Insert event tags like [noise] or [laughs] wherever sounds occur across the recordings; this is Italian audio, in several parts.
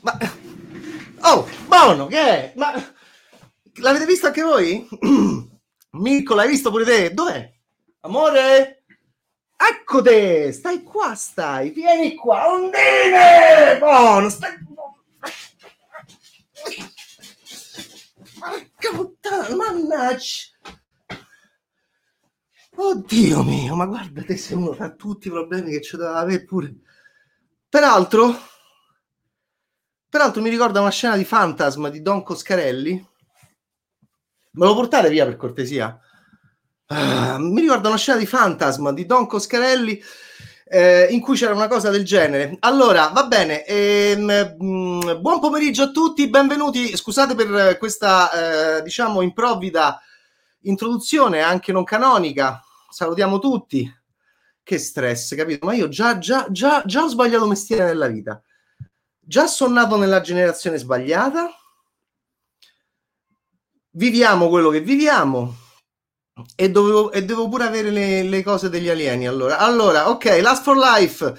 Ma... Oh, buono, che è? Ma l'avete visto anche voi? [clears throat] Mirko, l'hai visto pure te? Dov'è? Amore? Ecco te, stai qua, stai, vieni qua, ondine! Buono, stai... Porca puttana, mannaggia! Oddio mio, ma guarda te sei uno tra tutti i problemi che ci doveva avere pure. Peraltro, peraltro mi ricorda una scena di Fantasma di Don Coscarelli. Me lo portate via per cortesia? Uh, mi ricorda una scena di Fantasma di Don Coscarelli eh, in cui c'era una cosa del genere. Allora, va bene, ehm, mh, buon pomeriggio a tutti, benvenuti. Scusate per questa, eh, diciamo, improvvida introduzione anche non canonica. Salutiamo tutti che stress, capito? Ma io già, già, già, già ho sbagliato mestiere nella vita. Già sono nato nella generazione sbagliata. Viviamo quello che viviamo. E dovevo, e devo pure avere le, le, cose degli alieni. Allora, allora ok, Last for Life.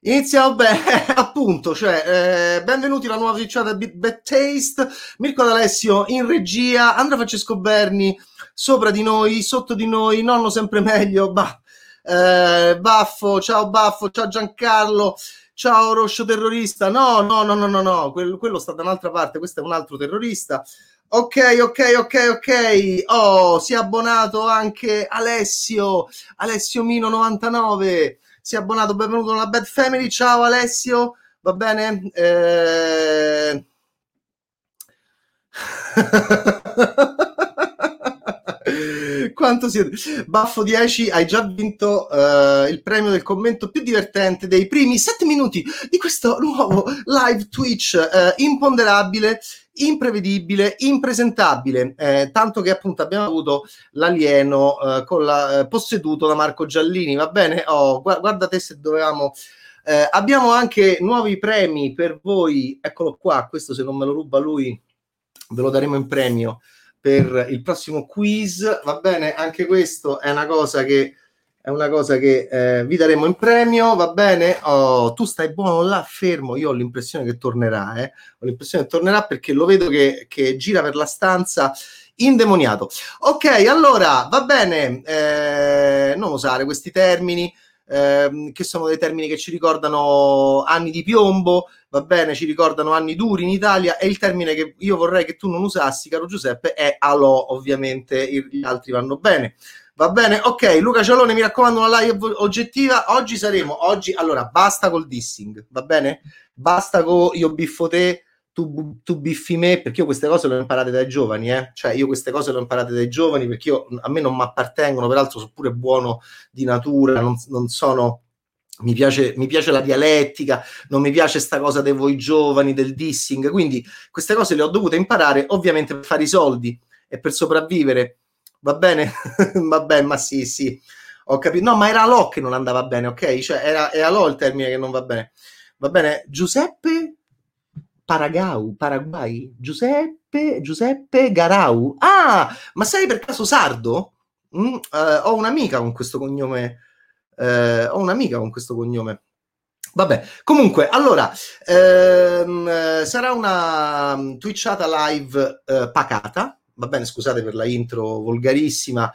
Iniziamo bene, [laughs] appunto, cioè, eh, benvenuti alla nuova frecciata Bit Bad Taste, Mirko D'Alessio in regia, Andrea Francesco Berni sopra di noi, sotto di noi, nonno sempre meglio, bah, eh, Baffo, ciao Baffo, ciao Giancarlo, ciao Roscio terrorista. No, no, no, no, no, no, quello, quello sta da un'altra parte, questo è un altro terrorista. Ok, ok, ok, ok. Oh, si è abbonato anche Alessio, Alessio Mino 99. Si è abbonato, benvenuto nella Bad Family. Ciao Alessio, va bene? Eh... [laughs] Quanto siete? Baffo 10, hai già vinto uh, il premio del commento più divertente dei primi 7 minuti di questo nuovo live Twitch uh, imponderabile, imprevedibile, impresentabile. Eh, tanto che appunto abbiamo avuto l'alieno uh, la, posseduto da Marco Giallini. Va bene? Oh, gu- guardate se dovevamo. Eh, abbiamo anche nuovi premi per voi. Eccolo qua. Questo, se non me lo ruba lui, ve lo daremo in premio per il prossimo quiz. Va bene, anche questo è una cosa che una cosa che eh, vi daremo in premio, va bene? Oh, tu stai buono là, fermo. Io ho l'impressione che tornerà, eh? Ho l'impressione che tornerà perché lo vedo che, che gira per la stanza indemoniato. Ok, allora va bene, eh, non usare questi termini ehm, che sono dei termini che ci ricordano anni di piombo, va bene, ci ricordano anni duri in Italia e il termine che io vorrei che tu non usassi, caro Giuseppe, è alò, ovviamente gli altri vanno bene. Va bene? Ok, Luca Cialone, mi raccomando una live oggettiva. Oggi saremo, oggi, allora, basta col dissing, va bene? Basta con io biffo te, tu, tu, biffi me, perché io queste cose le ho imparate dai giovani, eh? cioè io queste cose le ho imparate dai giovani perché io, a me non mi appartengono, peraltro sono pure buono di natura, non, non sono... Mi piace, mi piace, la dialettica, non mi piace sta cosa dei voi giovani, del dissing, quindi queste cose le ho dovute imparare ovviamente per fare i soldi e per sopravvivere. Va bene? [laughs] Va bene, ma sì, sì, ho capito. No, ma era Lo che non andava bene, ok? Cioè era, era Lo il termine che non va bene. Va bene? Giuseppe Paragau, Paraguay, Giuseppe, Giuseppe Garau. Ah, ma sei per caso sardo? Mm, eh, ho un'amica con questo cognome. Eh, ho un'amica con questo cognome. Vabbè, comunque, allora, ehm, sarà una mm, twitchata live eh, pacata, va bene, scusate per la intro volgarissima,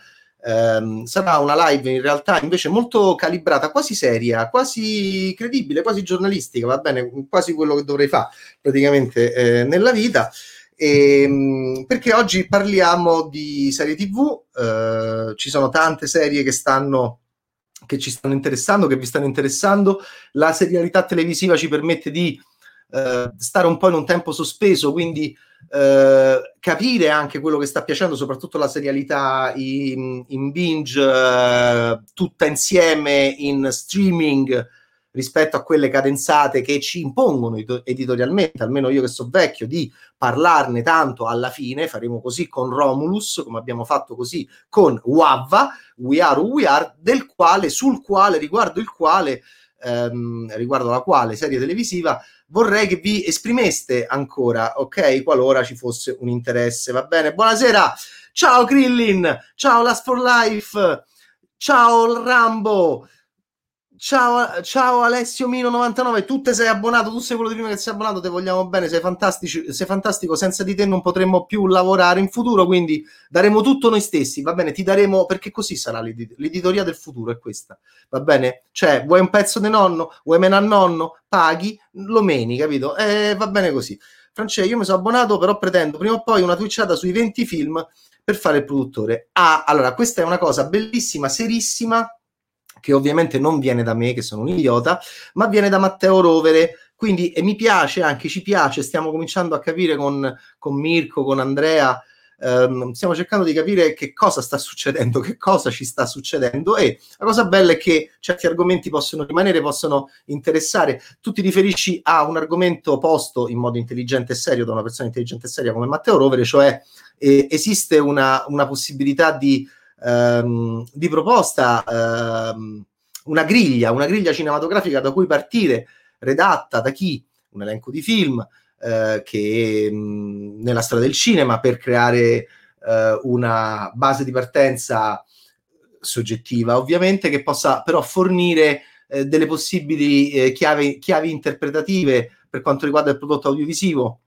ehm, sarà una live in realtà invece molto calibrata, quasi seria, quasi credibile, quasi giornalistica, va bene, quasi quello che dovrei fare praticamente eh, nella vita. E, ehm, perché oggi parliamo di serie tv, eh, ci sono tante serie che stanno che ci stanno interessando, che vi stanno interessando. La serialità televisiva ci permette di eh, stare un po' in un tempo sospeso, quindi eh, capire anche quello che sta piacendo, soprattutto la serialità in, in binge, eh, tutta insieme in streaming rispetto a quelle cadenzate che ci impongono editorialmente, almeno io che so vecchio, di parlarne tanto alla fine, faremo così con Romulus, come abbiamo fatto così con Wavva, We Are Who We Are, del quale, sul quale, riguardo il quale, ehm, riguardo la quale serie televisiva vorrei che vi esprimeste ancora, ok? Qualora ci fosse un interesse, va bene? Buonasera, ciao Krillin, ciao Last for Life, ciao Rambo, Ciao, ciao Alessio Mino 99, tu te sei abbonato, tu sei quello di prima che sei abbonato, te vogliamo bene, sei, sei fantastico, senza di te non potremmo più lavorare in futuro, quindi daremo tutto noi stessi, va bene? Ti daremo, perché così sarà l'edit- l'editoria del futuro, è questa, va bene? Cioè, vuoi un pezzo di nonno, vuoi meno a nonno, paghi, lo meni, capito? E va bene così. Francesco, io mi sono abbonato, però pretendo prima o poi una twitchata sui 20 film per fare il produttore. Ah, allora, questa è una cosa bellissima, serissima, che ovviamente non viene da me, che sono un idiota, ma viene da Matteo Rovere. Quindi mi piace, anche ci piace, stiamo cominciando a capire con, con Mirko, con Andrea, ehm, stiamo cercando di capire che cosa sta succedendo, che cosa ci sta succedendo e la cosa bella è che certi argomenti possono rimanere, possono interessare. Tu ti riferisci a un argomento posto in modo intelligente e serio da una persona intelligente e seria come Matteo Rovere, cioè eh, esiste una, una possibilità di ehm, di proposta ehm, una griglia, una griglia cinematografica da cui partire, redatta da chi? Un elenco di film eh, che mh, nella storia del cinema per creare eh, una base di partenza soggettiva, ovviamente, che possa però fornire eh, delle possibili eh, chiavi, chiavi interpretative per quanto riguarda il prodotto audiovisivo.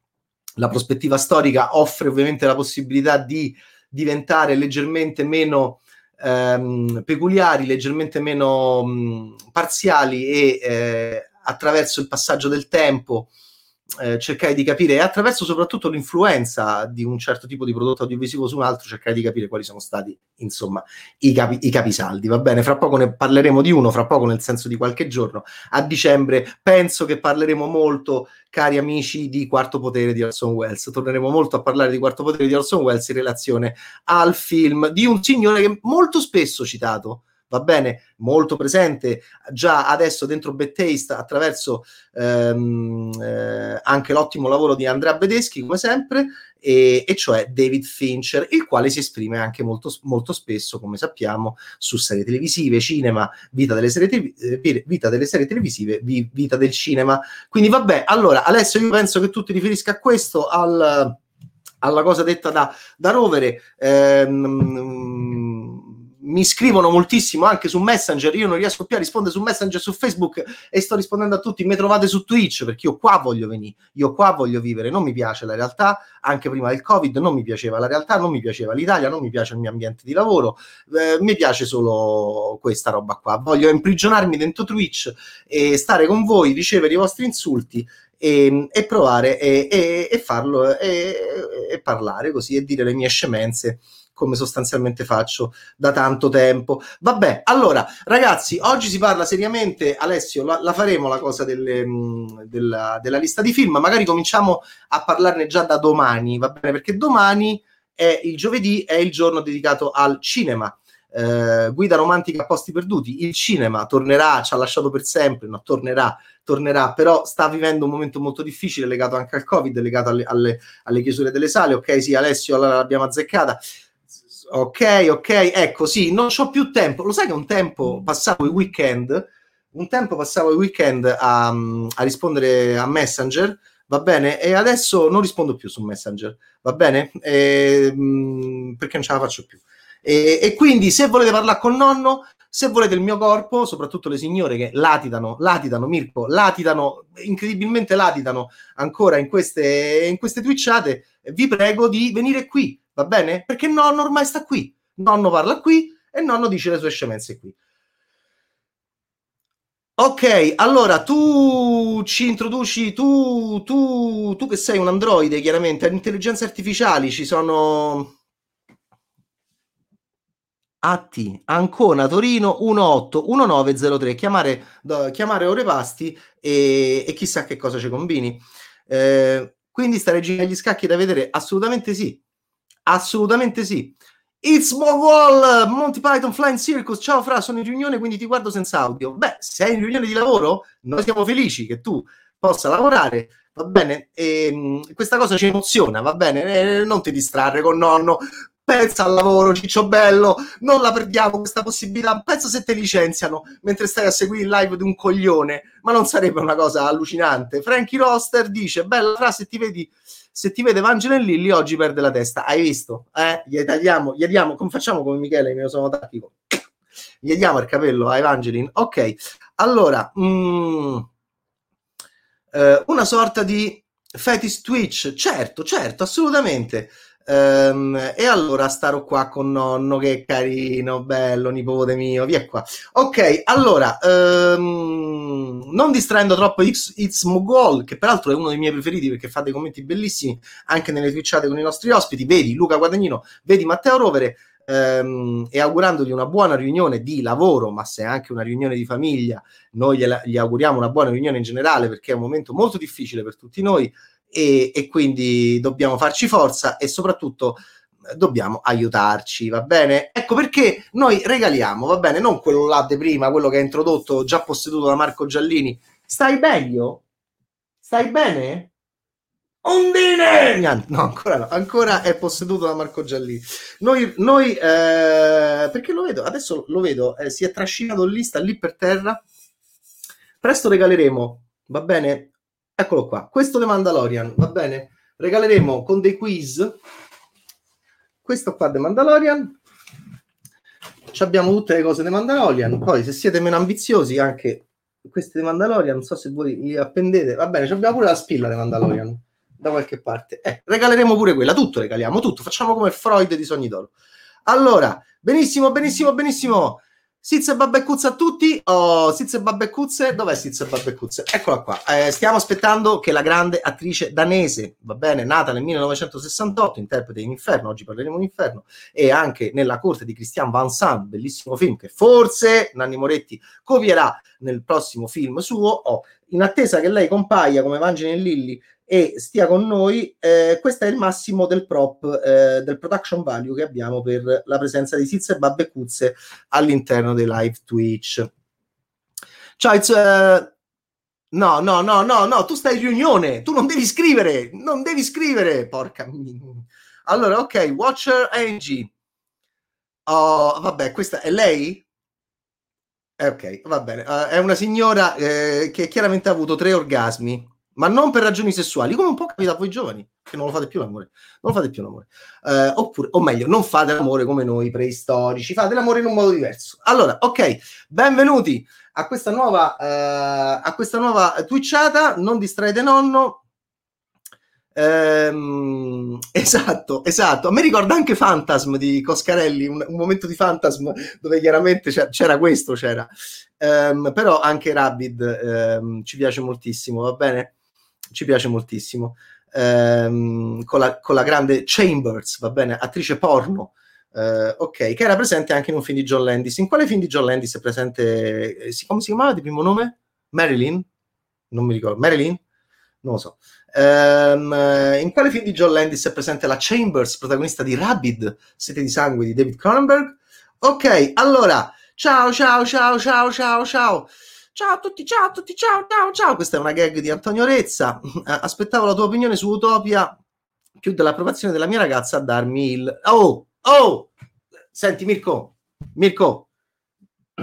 La prospettiva storica offre ovviamente la possibilità di diventare leggermente meno ehm, peculiari, leggermente meno mh, parziali e eh, attraverso il passaggio del tempo eh, cercare di capire e attraverso soprattutto l'influenza di un certo tipo di prodotto audiovisivo su un altro cercare di capire quali sono stati insomma i, capi, i capisaldi va bene? Fra poco ne parleremo di uno fra poco nel senso di qualche giorno a dicembre. Penso che parleremo molto cari amici di Quarto Potere di Orson Welles. Torneremo molto a parlare di Quarto Potere di Orson Welles in relazione al film di un signore che molto spesso citato va bene, molto presente già adesso dentro Bad Taste attraverso ehm, eh, anche l'ottimo lavoro di Andrea Bedeschi, come sempre, e, e, cioè David Fincher, il quale si esprime anche molto, molto spesso, come sappiamo, su serie televisive, cinema, vita delle serie, te- eh, vita delle serie televisive, vi- vita del cinema. Quindi vabbè, allora, adesso io penso che tu ti riferisca a questo, al, alla cosa detta da, da Rovere. Ehm, mi scrivono moltissimo anche su Messenger, io non riesco più a rispondere su Messenger, su Facebook e sto rispondendo a tutti, mi trovate su Twitch perché io qua voglio venire, io qua voglio vivere, non mi piace la realtà, anche prima del Covid non mi piaceva la realtà, non mi piaceva l'Italia, non mi piace il mio ambiente di lavoro, eh, mi piace solo questa roba qua, voglio imprigionarmi dentro Twitch e stare con voi, ricevere i vostri insulti e, e provare e, e, e farlo e, parlare così e dire le mie scemenze come sostanzialmente faccio da tanto tempo. Vabbè, allora, ragazzi, oggi si parla seriamente, Alessio, la, la faremo la cosa delle, mh, mm, della, della, lista di film, magari cominciamo a parlarne già da domani, va bene? Perché domani è il giovedì, è il giorno dedicato al cinema. Eh, guida romantica a posti perduti, il cinema tornerà, ci ha lasciato per sempre, no, tornerà, tornerà, però sta vivendo un momento molto difficile legato anche al Covid, legato alle, alle, alle chiusure delle sale. Ok, sì, Alessio, allora l'abbiamo azzeccata ok, ok, ecco, sì, non ho più tempo. Lo sai che un tempo passavo i weekend, un tempo passavo i weekend a, a rispondere a Messenger, va bene? E adesso non rispondo più su Messenger, va bene? E, mh, perché non ce la faccio più. E, e, quindi se volete parlare con nonno, se volete il mio corpo, soprattutto le signore che latitano, latitano, Mirko, latitano, incredibilmente latitano ancora in queste, in queste twitchate, vi prego di venire qui, va bene? Perché nonno ormai sta qui, nonno parla qui e nonno dice le sue scemenze qui. Ok, allora tu ci introduci, tu, tu, tu che sei un androide, chiaramente, intelligenze artificiali, ci sono AT Ancona Torino 181903 chiamare, do, chiamare ore pasti e, e, chissà che cosa ci combini. Eh, quindi sta regina degli scacchi da vedere? Assolutamente sì assolutamente sì. It's Wall Monty Python Flying Circus. Ciao Fra sono in riunione quindi ti guardo senza audio. Beh sei in riunione di lavoro noi siamo felici che tu possa lavorare va bene? E, ehm, questa cosa ci emoziona va bene? Eh, non ti distrarre con nonno. Pensa al lavoro, Ciccio Bello, non la perdiamo questa possibilità, pensa se te licenziano mentre stai a seguire il live di un coglione, ma non sarebbe una cosa allucinante. Frankie Roster dice, bella fra se ti vedi, se ti vede Vangelo Lilli oggi perde la testa, hai visto? Eh? Gli tagliamo, gli diamo, come facciamo come Michele, me lo sono tattico, gli diamo il capello a Evangeline, ok. Allora, mm, eh, una sorta di fetish Twitch, certo, certo, assolutamente. Um, e allora starò qua con nonno, che carino, bello, nipote mio, via qua. Ok, allora, um, non distraendo troppo It's, It's Mugol, che peraltro è uno dei miei preferiti perché fa dei commenti bellissimi anche nelle twitchate con i nostri ospiti, vedi Luca Guadagnino, vedi Matteo Rovere, um, e augurandogli una buona riunione di lavoro, ma se è anche una riunione di famiglia, noi gli auguriamo una buona riunione in generale perché è un momento molto difficile per tutti noi e, e quindi dobbiamo farci forza e soprattutto eh, dobbiamo aiutarci, va bene? Ecco perché noi regaliamo, va bene, non quello là di prima, quello che è introdotto, già posseduto da Marco Giallini. Stai meglio? Stai bene? Ondine! No, ancora no, ancora è posseduto da Marco Giallini. Noi, noi eh, perché lo vedo, adesso lo vedo, eh, si è trascinato lì, sta lì per terra. Presto regaleremo, va bene, Eccolo qua, questo The Mandalorian, va bene? Regaleremo con dei quiz questo qua The Mandalorian. Ci abbiamo tutte le cose The Mandalorian. Poi, se siete meno ambiziosi, anche queste The Mandalorian, non so se voi li appendete. Va bene, abbiamo pure la spilla The Mandalorian da qualche parte. Eh, regaleremo pure quella, tutto regaliamo, tutto. Facciamo come Freud di Sogni d'Oro. Allora, benissimo, benissimo, benissimo. Sizze Babbecuzze a tutti. Oh, Sizze Babbecuzze, dov'è Sizze Babbecuzze? Eccola qua. Eh, stiamo aspettando che la grande attrice danese, va bene, nata nel 1968, interprete in Inferno, oggi parleremo di Inferno, e anche nella corte di Christian Van Sant, bellissimo film che forse Nanni Moretti copierà nel prossimo film suo. Oh, in attesa che lei compaia come Vangeli e Lilli e stia con noi. Eh, questo è il massimo del prop, eh, del production value che abbiamo per la presenza di Sizze e Babbecuzze all'interno dei live Twitch. Ciao, uh... no, no, no, no, no, tu stai in riunione, tu non devi scrivere, non devi scrivere, porca Allora, ok, Watcher Angie. Oh, vabbè, questa è lei? Eh, ok, va bene. Uh, è una signora eh, che chiaramente ha avuto tre orgasmi ma non per ragioni sessuali, come un po' capita a voi giovani, che non lo fate più l'amore, non lo fate più l'amore. Eh, oppure, o meglio, non fate l'amore come noi preistorici, fate l'amore in un modo diverso. Allora, ok, benvenuti a questa nuova, eh, a questa nuova twitchata, non distraete nonno. Ehm, [laughs] esatto, esatto. A me ricorda anche Phantasm di Coscarelli, un, un momento di Phantasm dove chiaramente c'era, c'era questo, c'era. Ehm, però anche Rabid ehm, ci piace moltissimo, va bene? Ci piace moltissimo. Ehm, con, la, con, la, grande Chambers, va bene, attrice porno, eh, ok, che era presente anche in un film di John Landis. In quale film di John Landis è presente? Eh, come si chiamava di primo nome? Marilyn? Non mi ricordo. Marilyn? Non lo so. Um, in quale film di John Landis è presente la Chambers, protagonista di Rabid, Sete di sangue di David Cronenberg? Ok, allora, ciao, ciao, ciao, ciao, ciao, ciao. Ciao a tutti, ciao a tutti, ciao, ciao, ciao. Questa è una gag di Antonio Rezza. Aspettavo la tua opinione su Utopia. Chiude l'approvazione della mia ragazza a darmi il. Oh, oh! Senti, Mirko, Mirko. [clears throat]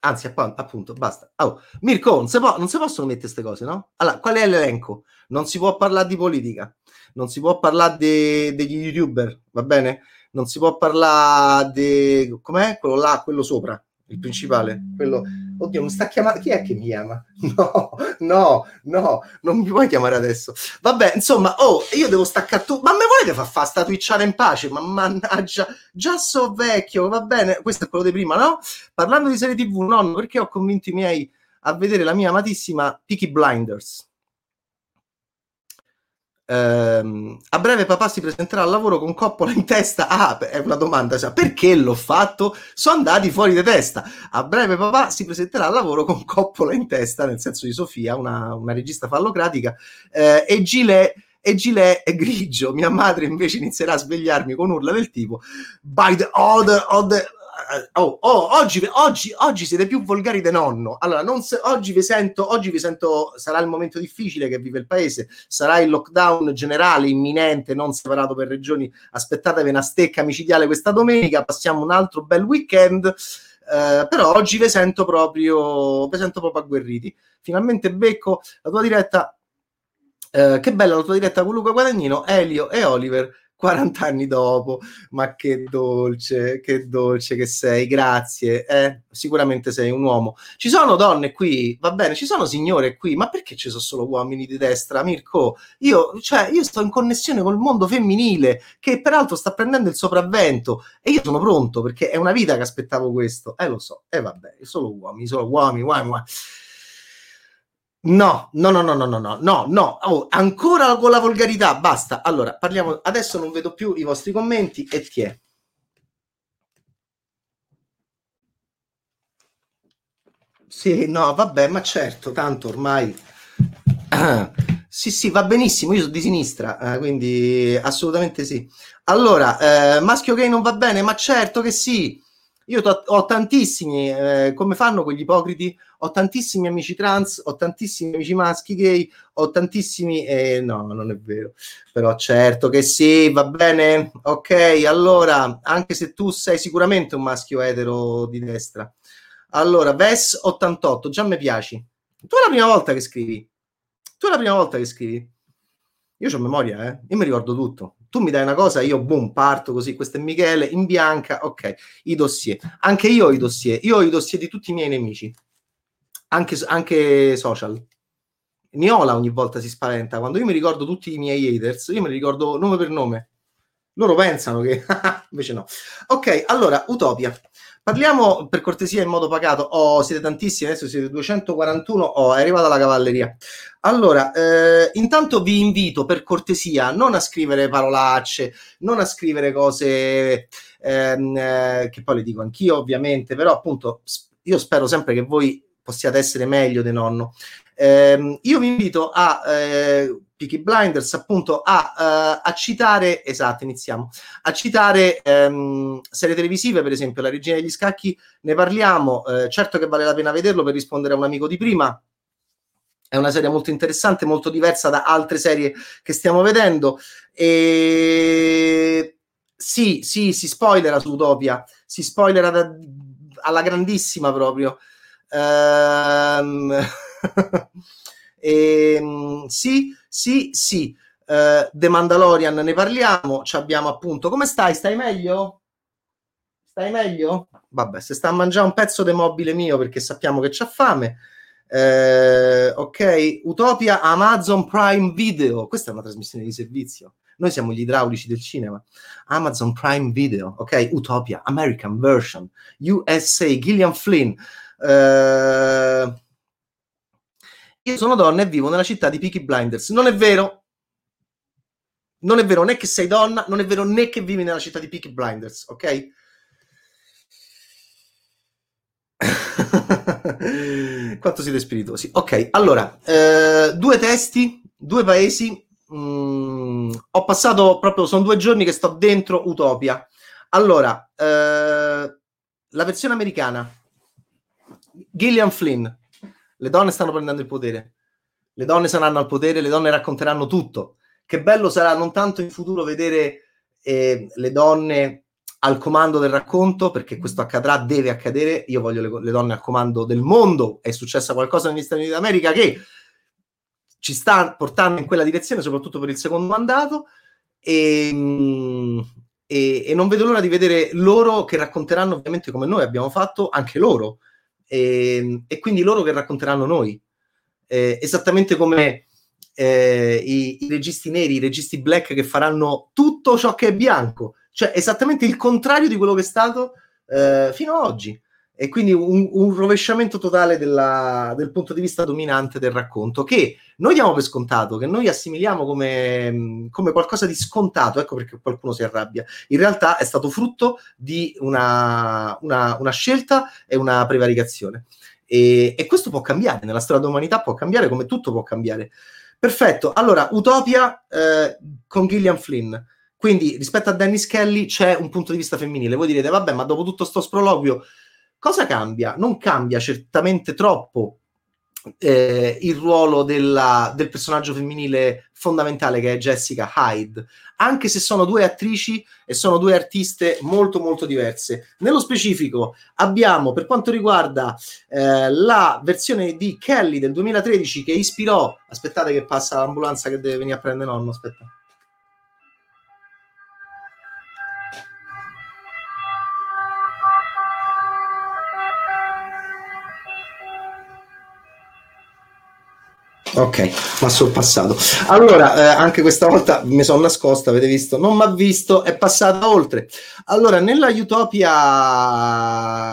Anzi, appunto, basta. Oh, Mirko, non si, può, non si possono mettere queste cose, no? Allora, qual è l'elenco? Non si può parlare di politica, non si può parlare de, degli youtuber, va bene? Non si può parlare di... com'è? Quello là, quello sopra, il principale, quello oddio, mi sta chiamando, chi è che mi chiama? [laughs] No, no, no, non mi puoi chiamare adesso. Vabbè, insomma, oh, io devo staccare tu, ma me volete far fa sta twitchare in pace? Ma mannaggia, già so vecchio, va bene, questo è quello di prima, no? Parlando di serie tv, nonno, perché ho convinto i miei a vedere la mia amatissima Peaky Blinders. Ehm, a breve papà si presenterà al lavoro con coppola in testa. Ah, è una domanda, cioè, perché l'ho fatto? Sono andati fuori di testa. A breve papà si presenterà al lavoro con coppola in testa, nel senso di Sofia, una, una regista fallocratica, eh, e Gilet e Gilet è grigio. Mia madre invece inizierà a svegliarmi con urla del tipo By the order of the oh, oh, oggi, oggi, oggi, siete più volgari di nonno. Allora, se, oggi, vi sento, oggi vi sento, sarà il momento difficile che vive il paese, sarà il lockdown generale imminente, non separato per regioni. Aspettatevi una stecca micidiale questa domenica, passiamo un altro bel weekend. Eh, però oggi vi sento proprio, vi sento proprio agguerriti. Finalmente becco la tua diretta. Eh, che bella la tua diretta con Luca Guadagnino, Elio e Oliver 40 anni dopo, ma che dolce, che dolce che sei, grazie, eh, sicuramente sei un uomo. Ci sono donne qui, va bene, ci sono signore qui, ma perché ci sono solo uomini di destra, Mirko? Io, cioè, io sto in connessione col mondo femminile, che peraltro sta prendendo il sopravvento, e io sono pronto, perché è una vita che aspettavo questo, eh lo so, e eh, vabbè, solo uomini, solo uomini, uomini, uomini. No, no, no, no, no, no, no, no, no. Oh, ancora con la volgarità, basta. Allora, parliamo. Adesso non vedo più i vostri commenti e ti è. Sì, no, vabbè, ma certo, tanto ormai. [clears throat] sì, sì, va benissimo. Io sono di sinistra, eh, quindi assolutamente sì. Allora, eh, maschio gay non va bene, ma certo che sì. Io to- ho tantissimi, eh, come fanno quegli ipocriti? Ho tantissimi amici trans, ho tantissimi amici maschi gay, ho tantissimi... Eh, no, non è vero. Però certo che sì, va bene. Ok, allora, anche se tu sei sicuramente un maschio etero di destra. Allora, Ves 88, già mi piaci. Tu è la prima volta che scrivi. Tu è la prima volta che scrivi. Io ho memoria, eh? Io mi ricordo tutto tu mi dai una cosa, io boom, parto così, questo è Michele, in bianca, ok, i dossier. Anche io ho i dossier, io ho i dossier di tutti i miei nemici, anche, anche social. Niola ogni volta si spaventa, quando io mi ricordo tutti i miei haters, io me li ricordo nome per nome. Loro pensano che... [laughs] invece no. Ok, allora, Utopia. Parliamo per cortesia in modo pacato. Oh, siete tantissimi, adesso siete 241. Oh, è arrivata la cavalleria. Allora, eh, intanto vi invito per cortesia non a scrivere parolacce, non a scrivere cose ehm, eh, che poi le dico anch'io, ovviamente, però appunto io spero sempre che voi possiate essere meglio di nonno. Eh, io vi invito a eh, Peaky Blinders appunto a, uh, a, citare, esatto, iniziamo, a citare um, serie televisive, per esempio La Regina degli Scacchi, ne parliamo, uh, certo che vale la pena vederlo per rispondere a un amico di prima, è una serie molto interessante, molto diversa da altre serie che stiamo vedendo e sì, sì, si spoilera su Utopia, si spoilera da, alla grandissima proprio. Um, e, [laughs] ehm, sì, sì, sì. Uh, The Mandalorian ne parliamo. Ci abbiamo appunto. Come stai? Stai meglio? Stai meglio? Vabbè, se sta a mangiare un pezzo di mobile mio perché sappiamo che c'ha fame. Uh, ok, Utopia Amazon Prime Video. Questa è una trasmissione di servizio. Noi siamo gli idraulici del cinema. Amazon Prime Video, ok? Utopia American Version, USA, Gillian Flynn. Uh, io sono donna e vivo nella città di Peaky Blinders. Non è vero. Non è vero né che sei donna, non è vero né che vivi nella città di Peaky Blinders, ok? [laughs] Quanto siete spiritosi. Ok, allora, eh, due testi, due paesi. Mm, ho passato proprio, sono due giorni che sto dentro Utopia. Allora, eh, la versione americana, Gillian Flynn, le donne stanno prendendo il potere, le donne saranno al potere, le donne racconteranno tutto. Che bello sarà non tanto in futuro vedere eh, le donne al comando del racconto, perché questo accadrà, deve accadere. Io voglio le, le donne al comando del mondo. È successo qualcosa negli Stati Uniti d'America che ci sta portando in quella direzione, soprattutto per il secondo mandato. E, mm, e, e, non vedo l'ora di vedere loro che racconteranno ovviamente come noi abbiamo fatto anche loro e, ehm, e quindi loro che racconteranno noi, eh, esattamente come eh, i, i, registi neri, i registi black che faranno tutto ciò che è bianco, cioè esattamente il contrario di quello che è stato eh, fino ad oggi e quindi un, un rovesciamento totale della, del punto di vista dominante del racconto che noi diamo per scontato, che noi assimiliamo come, come, qualcosa di scontato, ecco perché qualcuno si arrabbia. In realtà è stato frutto di una, una, una scelta e una prevaricazione. E, e, questo può cambiare, nella storia dell'umanità può cambiare come tutto può cambiare. Perfetto, allora Utopia eh, con Gillian Flynn. Quindi rispetto a Dennis Kelly c'è un punto di vista femminile. Voi direte, vabbè, ma dopo tutto sto sproloquio Cosa cambia? Non cambia certamente troppo eh, il ruolo della, del personaggio femminile fondamentale che è Jessica Hyde, anche se sono due attrici e sono due artiste molto molto diverse. Nello specifico abbiamo per quanto riguarda eh, la versione di Kelly del 2013 che ispirò, aspettate che passa l'ambulanza che deve venire a prendere nonno, aspetta. Ok, ma sorpassato. Allora, eh, anche questa volta mi sono nascosta, avete visto? Non mi ha visto, è passata oltre. Allora, nella Utopia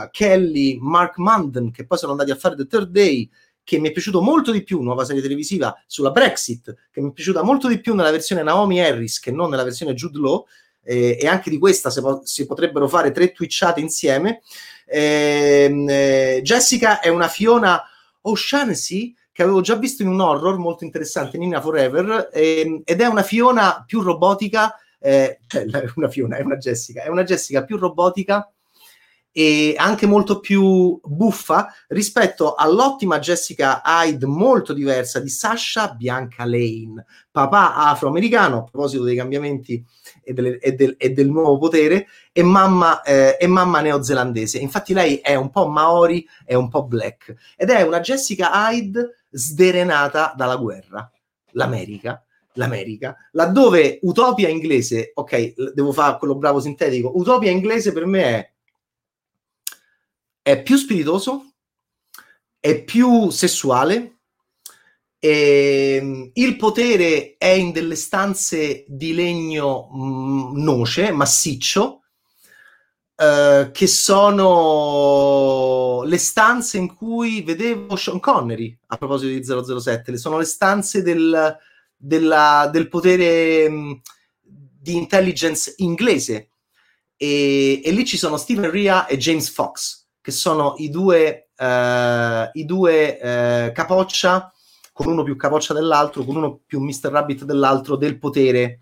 Kelly, Mark Munden, che poi sono andati a fare The Third Day, che mi è piaciuto molto di più, nuova serie televisiva sulla Brexit, che mi è piaciuta molto di più nella versione Naomi Harris che non nella versione Jude Law, eh, e anche di questa si, po- si, potrebbero fare tre twitchate insieme. Eh, eh, Jessica è una Fiona O'Shaughnessy che avevo già visto in un horror molto interessante, Nina Forever, eh, ed è una Fiona più robotica, eh, cioè [laughs] una Fiona, è una Jessica, è una Jessica più robotica e anche molto più buffa rispetto all'ottima Jessica Hyde molto diversa di Sasha Bianca Lane, papà afroamericano a proposito dei cambiamenti e, delle, e, del, e del, nuovo potere e mamma, eh, e mamma neozelandese. Infatti lei è un po' Maori, è un po' black ed è una Jessica Hyde sderenata dalla guerra, l'America. L'America, laddove Utopia inglese, ok, devo fare quello bravo sintetico. Utopia inglese per me è è più spiritoso, è più sessuale, e il potere è in delle stanze di legno mh, mm, noce, massiccio, eh, che sono le stanze in cui vedevo Sean Connery a proposito di 007, sono le stanze del, della, del potere mh, mm, di intelligence inglese. E, e lì ci sono Stephen Ria e James Fox che sono i due, eh, i due eh, capoccia, con uno più capoccia dell'altro, con uno più Mr. Rabbit dell'altro, del potere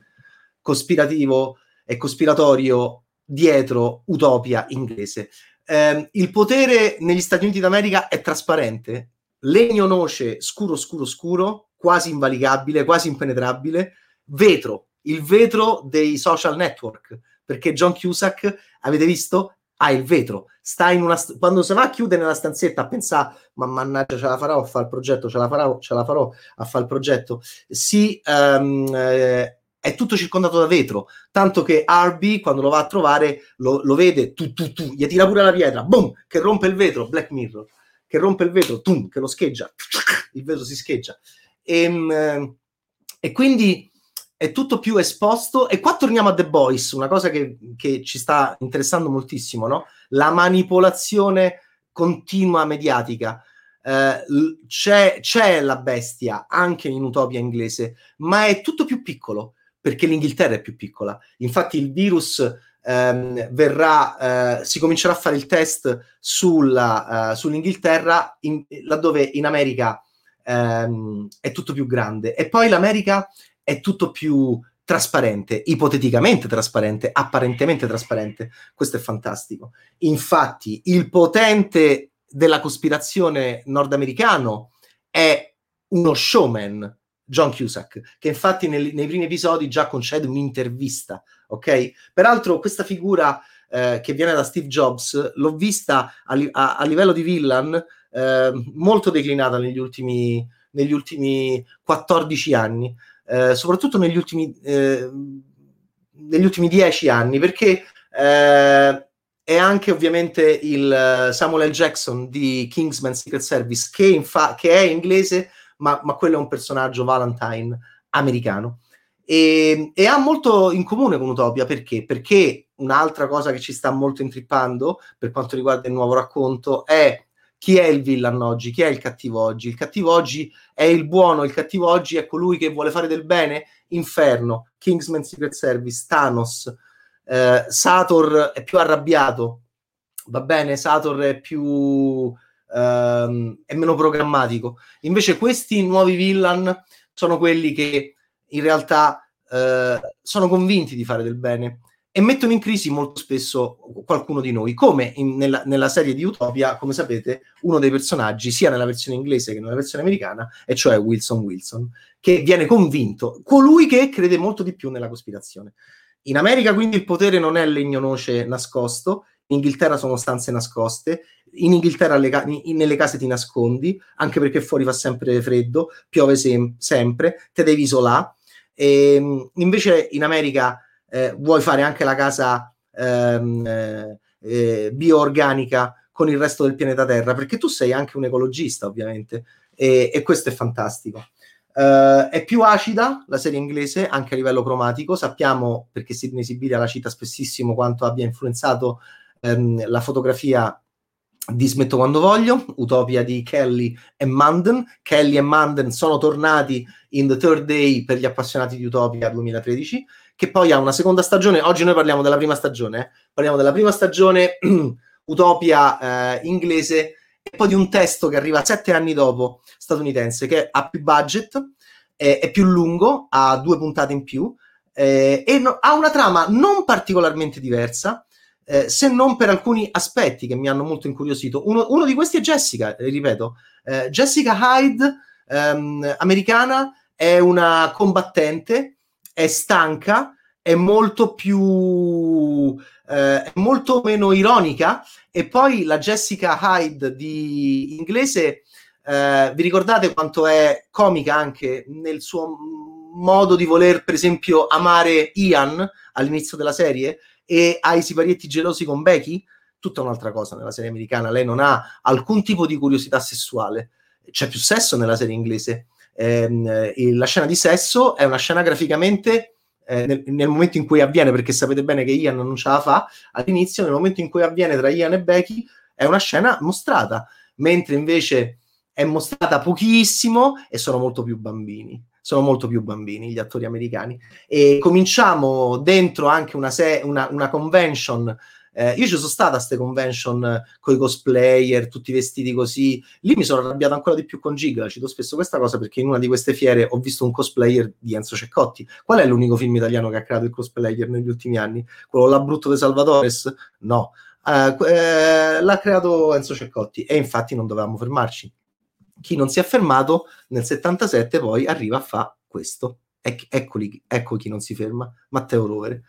cospirativo e cospiratorio dietro Utopia inglese. Eh, il potere negli Stati Uniti d'America è trasparente, legno noce, scuro, scuro, scuro, quasi invalicabile, quasi impenetrabile, vetro, il vetro dei social network, perché John Cusack, avete visto, ha il vetro, sta in una st- quando si va a chiudere nella stanzetta a pensare ma mannaggia ce la farò a fare il progetto, ce la farò, ce la farò a fare il progetto, si um, eh, è tutto circondato da vetro, tanto che Arby quando lo va a trovare lo, lo vede, tu, tu, tu, gli tira pure la pietra, boom, che rompe il vetro, Black Mirror, che rompe il vetro, tum, che lo scheggia, il vetro si scheggia. E, um, e quindi è tutto più esposto. E qua torniamo a The Boys, una cosa che, che ci sta interessando moltissimo, no? La manipolazione continua mediatica. Eh, c'è, c'è la bestia anche in Utopia inglese, ma è tutto più piccolo perché l'Inghilterra è più piccola. Infatti, il virus ehm, verrà, eh, si comincerà a fare il test sulla, uh, sull'Inghilterra, in, laddove in America ehm, è tutto più grande. E poi l'America è tutto più trasparente, ipoteticamente trasparente, apparentemente trasparente. Questo è fantastico. Infatti, il potente della cospirazione nordamericano è uno showman, John Cusack, che infatti nel, nei primi episodi già concede un'intervista, ok? Peraltro questa figura eh, che viene da Steve Jobs l'ho vista a, a, a livello di villain eh, molto declinata negli ultimi, negli ultimi 14 anni eh, soprattutto negli ultimi, eh, negli ultimi dieci anni, perché eh, è anche ovviamente il Samuel L. Jackson di Kingsman Secret Service, che, infa- che è inglese, ma, ma, quello è un personaggio Valentine americano. E, e, ha molto in comune con Utopia perché? Perché un'altra cosa che ci sta molto intrippando per quanto riguarda il nuovo racconto è chi è il villain oggi, chi è il cattivo oggi. Il cattivo oggi è il buono, il cattivo oggi è colui che vuole fare del bene. Inferno, Kingsman Secret Service, Thanos, eh, Sator è più arrabbiato, va bene, Sator è più... Ehm, è meno programmatico. Invece questi nuovi villain sono quelli che in realtà eh, sono convinti di fare del bene e mettono in crisi molto spesso qualcuno di noi, come in, nella, nella, serie di Utopia, come sapete, uno dei personaggi, sia nella versione inglese che nella versione americana, e cioè Wilson Wilson, che viene convinto, colui che crede molto di più nella cospirazione. In America quindi il potere non è legno noce nascosto, in Inghilterra sono stanze nascoste, in Inghilterra ca- in, nelle case ti nascondi, anche perché fuori fa sempre freddo, piove sem- sempre, te devi isolare. E, ehm, invece in America eh, vuoi fare anche la casa ehm, eh, eh, bioorganica con il resto del pianeta Terra, perché tu sei anche un ecologista, ovviamente, e, e questo è fantastico. Uh, è più acida la serie inglese anche a livello cromatico. Sappiamo, perché Sidney Sibilia la cita spessissimo, quanto abbia influenzato um, la fotografia di Smetto quando voglio, Utopia di Kelly e Manden. Kelly e Manden sono tornati in The Third Day per gli appassionati di Utopia 2013, che poi ha una seconda stagione. Oggi noi parliamo della prima stagione, eh? parliamo della prima stagione [clears throat] Utopia eh, inglese e poi di un testo che arriva sette anni dopo, statunitense, che ha più budget, è, è più lungo, ha due puntate in più eh, e no, ha una trama non particolarmente diversa, eh, se non per alcuni aspetti che mi hanno molto incuriosito. Uno, uno di questi è Jessica, eh, ripeto, eh, Jessica Hyde, ehm, americana, è una combattente, è stanca, è molto più eh, molto meno ironica. E poi la Jessica Hyde di inglese eh, vi ricordate quanto è comica anche nel suo modo di voler per esempio amare Ian all'inizio della serie e ha i siparietti gelosi con Becky? Tutta un'altra cosa nella serie americana. Lei non ha alcun tipo di curiosità sessuale. C'è più sesso nella serie inglese. Eh, la scena di sesso è una scena graficamente eh, nel, nel, momento in cui avviene, perché sapete bene che Ian non ce la fa all'inizio, nel momento in cui avviene tra Ian e Becky è una scena mostrata, mentre invece è mostrata pochissimo e sono molto più bambini. Sono molto più bambini gli attori americani. E cominciamo dentro anche una, se- una, una convention eh, io ci sono stata a queste convention eh, con i cosplayer, tutti vestiti così. Lì mi sono arrabbiato ancora di più con Giga. Cito spesso questa cosa perché in una di queste fiere ho visto un cosplayer di Enzo Ceccotti. Qual è l'unico film italiano che ha creato il cosplayer negli ultimi anni? Quello là brutto di Salvatores? No. Uh, eh, l'ha creato Enzo Ceccotti e infatti non dovevamo fermarci. Chi non si è fermato nel 77 poi arriva a fare questo. Ec- eccoli, ecco chi non si ferma, Matteo Rovere.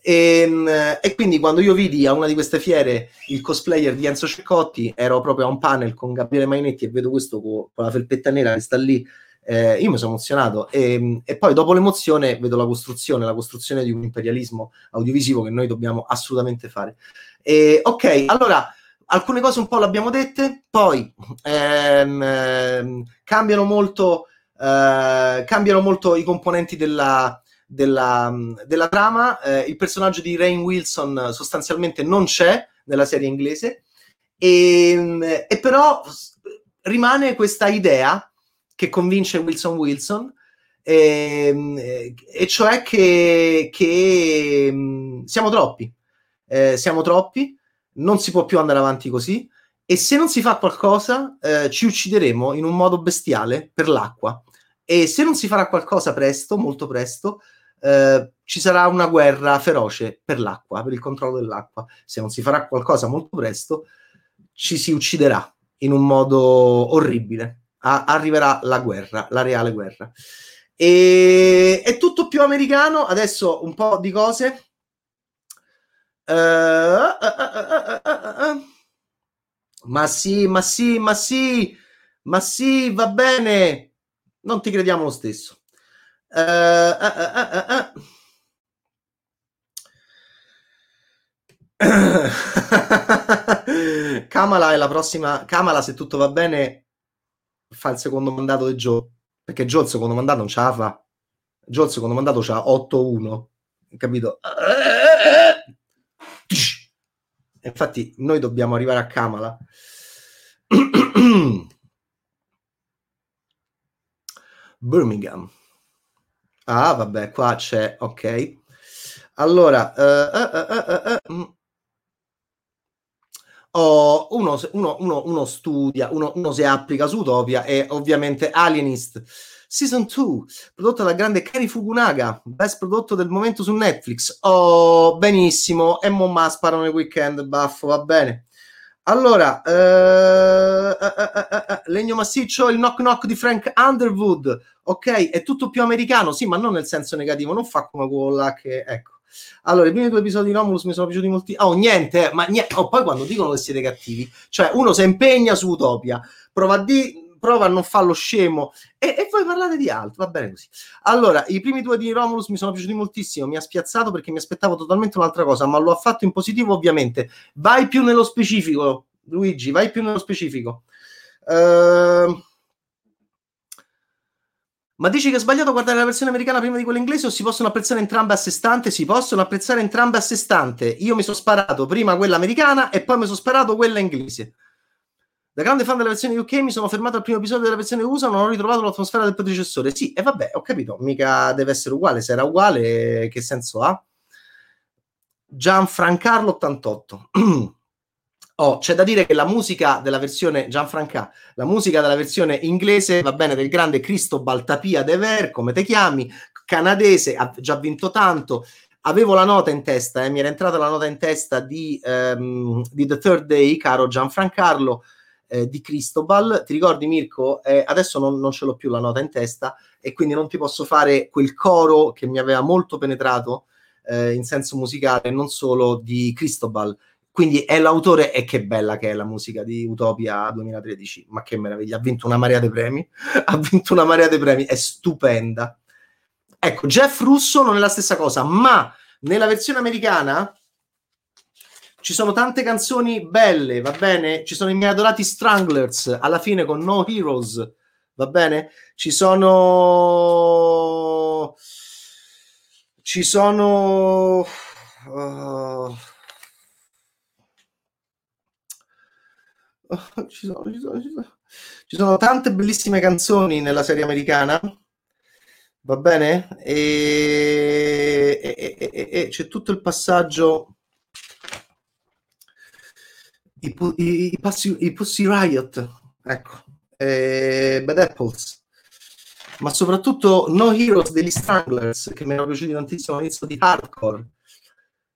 E, ehm, e, quindi quando io vidi a una di queste fiere il cosplayer di Enzo Ceccotti, ero proprio a un panel con Gabriele Mainetti e vedo questo con, con la felpetta nera che sta lì, eh, io mi sono emozionato e, e, poi dopo l'emozione vedo la costruzione, la costruzione di un imperialismo audiovisivo che noi dobbiamo assolutamente fare. E, ok, allora alcune cose un po' l'abbiamo dette, poi ehm, ehm, cambiano, molto, eh, cambiano molto i componenti della, della, della trama. Eh, il personaggio di Rain Wilson sostanzialmente non c'è nella serie inglese, e, e però rimane questa idea che convince Wilson Wilson, e, e cioè che, che siamo troppi, eh, siamo troppi, non si può più andare avanti così. E se non si fa qualcosa, eh, ci uccideremo in un modo bestiale per l'acqua. E se non si farà qualcosa presto, molto presto, eh, ci sarà una guerra feroce per l'acqua, per il controllo dell'acqua. Se non si farà qualcosa molto presto, ci si ucciderà in un modo orribile. A- arriverà la guerra, la reale guerra. E è tutto più americano. Adesso un po' di cose. Uh, uh, uh, ma sì, ma sì, ma sì, ma sì, va bene. Non ti crediamo lo stesso. Uh, uh, uh, Kamala è la prossima. Kamala, se tutto va bene, fa il secondo mandato di Joe. Perché Joe il secondo mandato non ce la fa. Joe il secondo mandato c'ha 8-1. Capito? Infatti, noi dobbiamo arrivare a Kamala. [clears throat] Birmingham. Ah, vabbè, qua c'è, ok. Allora, uh, uh, uh, oh, uno, uno, uno, uno, studia, uno, si applica su Utopia e ovviamente Alienist Season 2, prodotto dal grande Kenny Fukunaga, best prodotto del momento su Netflix. Oh, benissimo, e mo sparano nel weekend, baffo, va bene. Allora, uh, uh, uh, legno massiccio, il knock knock di Frank Underwood, ok, è tutto più americano, sì, ma non nel senso negativo, non fa come quello che, ecco. Allora, i primi due episodi di Romulus mi sono piaciuti molti. Oh, niente, ma niente. Oh, poi quando dicono che siete cattivi, cioè uno si impegna su Utopia, prova a dire prova a non farlo scemo e, e, voi parlate di altro, va bene così. Allora, i primi due di Romulus mi sono piaciuti moltissimo, mi ha spiazzato perché mi aspettavo totalmente un'altra cosa, ma lo ha fatto in positivo ovviamente. Vai più nello specifico, Luigi, vai più nello specifico. Uh, Ma dici che è sbagliato guardare la versione americana prima di quella inglese o si possono apprezzare entrambe a sé stante? Si possono apprezzare entrambe a sé stante. Io mi sono sparato prima quella americana e poi mi sono sparato quella inglese. Da grande fan della versione UK mi sono fermato al primo episodio della versione USA, non ho ritrovato l'atmosfera del predecessore. Sì, e vabbè, ho capito, mica deve essere uguale. Se era uguale, che senso ha? Gianfrancarlo 88. [clears throat] Oh, c'è da dire che la musica della versione Gianfranca, la musica della versione inglese va bene del grande Cristobal Tapia de Ver, come te chiami, canadese, ha già vinto tanto. Avevo la nota in testa, eh, mi era entrata la nota in testa di, um, di The Third Day, caro Gianfrancarlo, eh, di Cristobal. Ti ricordi, Mirko? Eh, adesso non, non ce l'ho più la nota in testa e quindi non ti posso fare quel coro che mi aveva molto penetrato eh, in senso musicale, non solo di Cristobal quindi è l'autore e che bella che è la musica di Utopia 2013, ma che meraviglia, ha vinto una marea di premi, [laughs] ha vinto una marea di premi, è stupenda. Ecco, Jeff Russo non è la stessa cosa, ma nella versione americana ci sono tante canzoni belle, va bene? Ci sono i miei adorati Stranglers, alla fine con No Heroes, va bene? Ci sono... Ci sono... Uh ci, sono, ci, sono, ci, sono, ci sono tante bellissime canzoni nella serie americana. Va bene? E, e, e, e c'è tutto il passaggio. I, i, i, passi, i Pussy Riot, ecco, e Bad Apples, ma soprattutto No Heroes degli Stranglers, che mi erano piaciuti tantissimo all'inizio di Hardcore,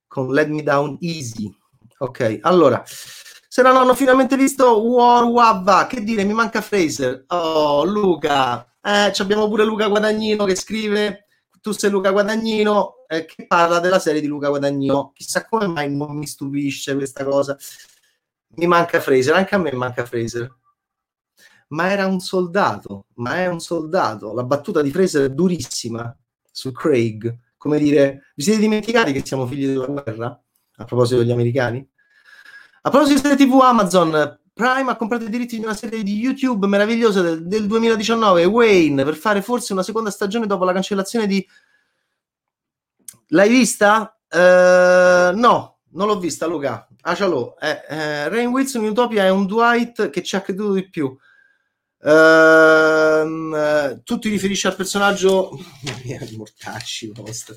con Let Me Down Easy. Ok, allora, se non hanno finalmente visto War Wabba, che dire, mi manca Fraser. Oh, Luca, eh, abbiamo pure Luca Guadagnino che scrive, tu sei Luca Guadagnino, eh, che parla della serie di Luca Guadagnino. Chissà come mai non mi stupisce questa cosa. Mi manca Fraser, anche a me manca Fraser. Ma era un soldato, ma è un soldato. La battuta di Fraser è durissima su Craig. Come dire, vi siete dimenticati che siamo figli della guerra? A proposito degli americani? A proposito di serie TV, Amazon Prime ha comprato i diritti di una serie di YouTube meravigliosa del, del 2019, Wayne, per fare forse una seconda stagione dopo la cancellazione di... L'hai vista? Uh, no, non l'ho vista, Luca. Ah, eh, eh, Rain Wilson in Utopia è un Dwight che ci ha creduto di più. Uh, tu ti riferisci al personaggio... [laughs] Mortacci, post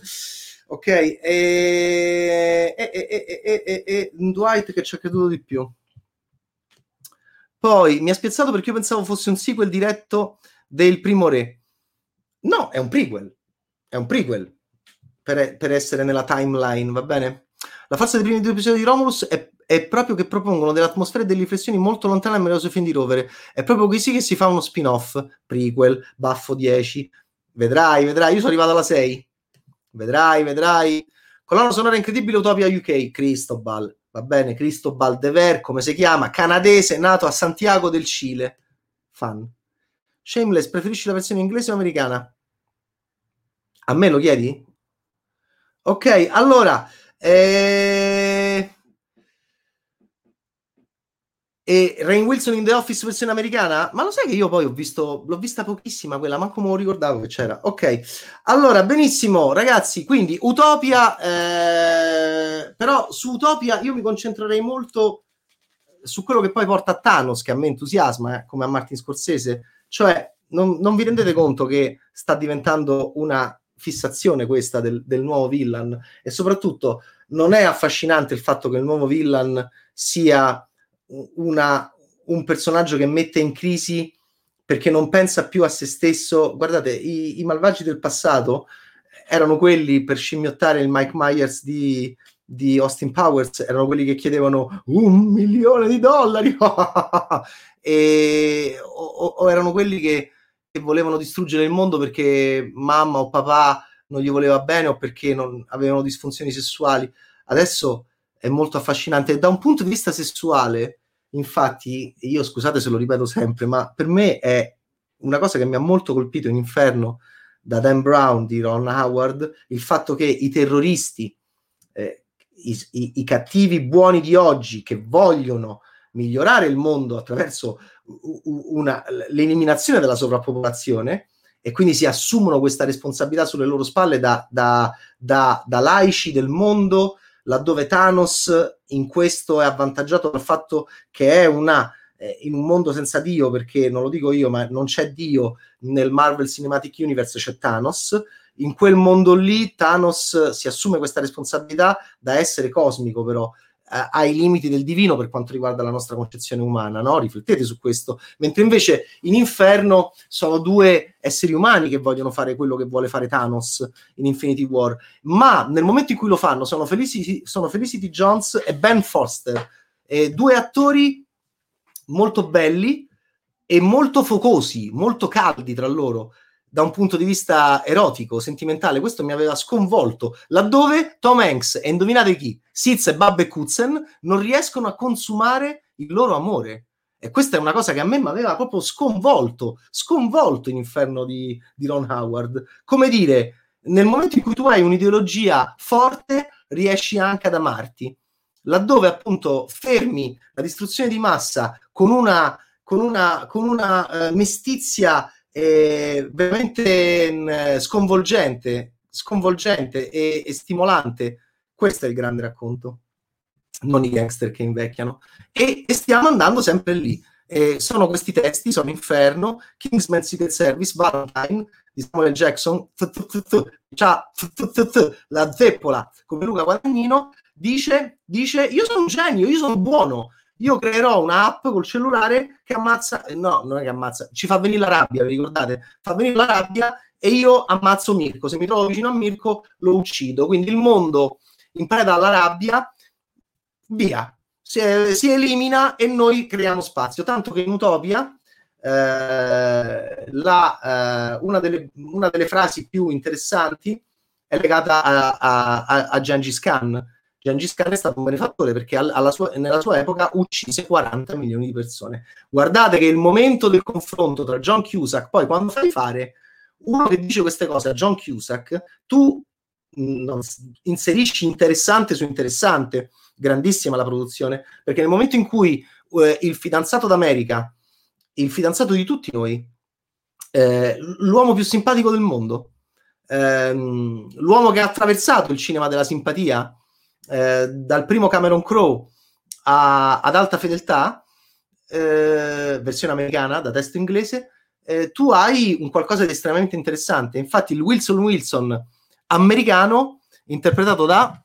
ok? E, e, e, e, Dwight che ci ha creduto di più. Poi mi ha spiazzato perché io pensavo fosse un sequel diretto del primo re. No, è un prequel. È un prequel per, per essere nella timeline, va bene? La forza dei primi due episodi di Romulus è, è proprio che propongono delle atmosfere e delle riflessioni molto lontane dal meraviglioso film di Rovere. È proprio così che si fa uno spin-off, prequel, baffo 10. Vedrai, vedrai, io sono arrivato alla 6 vedrai, vedrai. Colonna sonora incredibile Utopia UK, Cristobal, va bene, Cristobal De Ver, come si chiama, canadese, nato a Santiago del Cile. Fan. Shameless, preferisci la versione inglese o americana? A me lo chiedi? Ok, allora, eh, e Rain Wilson in The Office versione americana? Ma lo sai che io poi ho visto, l'ho vista pochissima quella, manco me lo ricordavo che c'era. Ok, allora benissimo, ragazzi. Quindi Utopia, eh, però su Utopia io mi concentrerei molto su quello che poi porta a Thanos, che a me entusiasma, eh, come a Martin Scorsese. Cioè, non, non, vi rendete conto che sta diventando una fissazione questa del, del nuovo villain? E soprattutto, non è affascinante il fatto che il nuovo villain sia una, un personaggio che mette in crisi perché non pensa più a se stesso. Guardate, i, i malvagi del passato erano quelli per scimmiottare il Mike Myers di, di Austin Powers, erano quelli che chiedevano un milione di dollari [laughs] e, o, o, erano quelli che, che, volevano distruggere il mondo perché mamma o papà non gli voleva bene o perché non avevano disfunzioni sessuali. Adesso è molto affascinante. Da un punto di vista sessuale, infatti, io scusate se lo ripeto sempre, ma per me è una cosa che mi ha molto colpito in Inferno da Dan Brown di Ron Howard, il fatto che i terroristi, eh, i, i, i cattivi buoni di oggi che vogliono migliorare il mondo attraverso una, l'eliminazione della sovrappopolazione, e quindi si assumono questa responsabilità sulle loro spalle da, da, da, da laici del mondo, laddove Thanos in questo è avvantaggiato dal fatto che è una eh, in un mondo senza Dio, perché non lo dico io, ma non c'è Dio nel Marvel Cinematic Universe, c'è Thanos. In quel mondo lì Thanos si assume questa responsabilità da essere cosmico, però ai limiti del divino per quanto riguarda la nostra concezione umana, no? Riflettete su questo. Mentre invece in Inferno sono due esseri umani che vogliono fare quello che vuole fare Thanos in Infinity War, ma nel momento in cui lo fanno sono Felicity, sono Felicity Jones e Ben Foster, eh, due attori molto belli e molto focosi, molto caldi tra loro da un punto di vista erotico, sentimentale, questo mi aveva sconvolto, laddove Tom Hanks e indovinate chi, Siz e Babbe Kutzen non riescono a consumare il loro amore. E questa è una cosa che a me mi aveva proprio sconvolto, sconvolto in Inferno di, di Ron Howard. Come dire, nel momento in cui tu hai un'ideologia forte, riesci anche ad amarti. Laddove appunto fermi la distruzione di massa con una, con una, con una uh, mestizia eh, veramente mm, sconvolgente, sconvolgente e, e, stimolante. Questo è il grande racconto, non i gangster che invecchiano. E, e stiamo andando sempre lì. Eh, sono questi testi, sono Inferno, Kingsman Secret Service, Valentine di Samuel Jackson, la zeppola come Luca Guadagnino, dice, dice io sono un genio, io sono buono, io creerò un'app col cellulare che ammazza, eh, no, non è che ammazza, ci fa venire la rabbia, vi ricordate? Fa venire la rabbia e io ammazzo Mirko. Se mi trovo vicino a Mirko, lo uccido. Quindi il mondo in preda alla rabbia, via, si, si elimina e noi creiamo spazio. Tanto che in Utopia eh, la, eh, una, delle, una, delle, frasi più interessanti è legata a, a, a, a Gengis Khan Gengis Khan è stato un benefattore perché sua, nella sua epoca uccise 40 milioni di persone. Guardate che il momento del confronto tra John Cusack, poi quando fai fare uno che dice queste cose a John Cusack, tu mm, inserisci interessante su interessante, grandissima la produzione, perché nel momento in cui eh, il fidanzato d'America, il fidanzato di tutti noi, eh, l'uomo più simpatico del mondo, ehm, l'uomo che ha attraversato il cinema della simpatia, eh, dal primo Cameron Crowe a, ad alta fedeltà, eh, versione americana da testo inglese, eh, tu hai un qualcosa di estremamente interessante. Infatti, il Wilson Wilson americano, interpretato da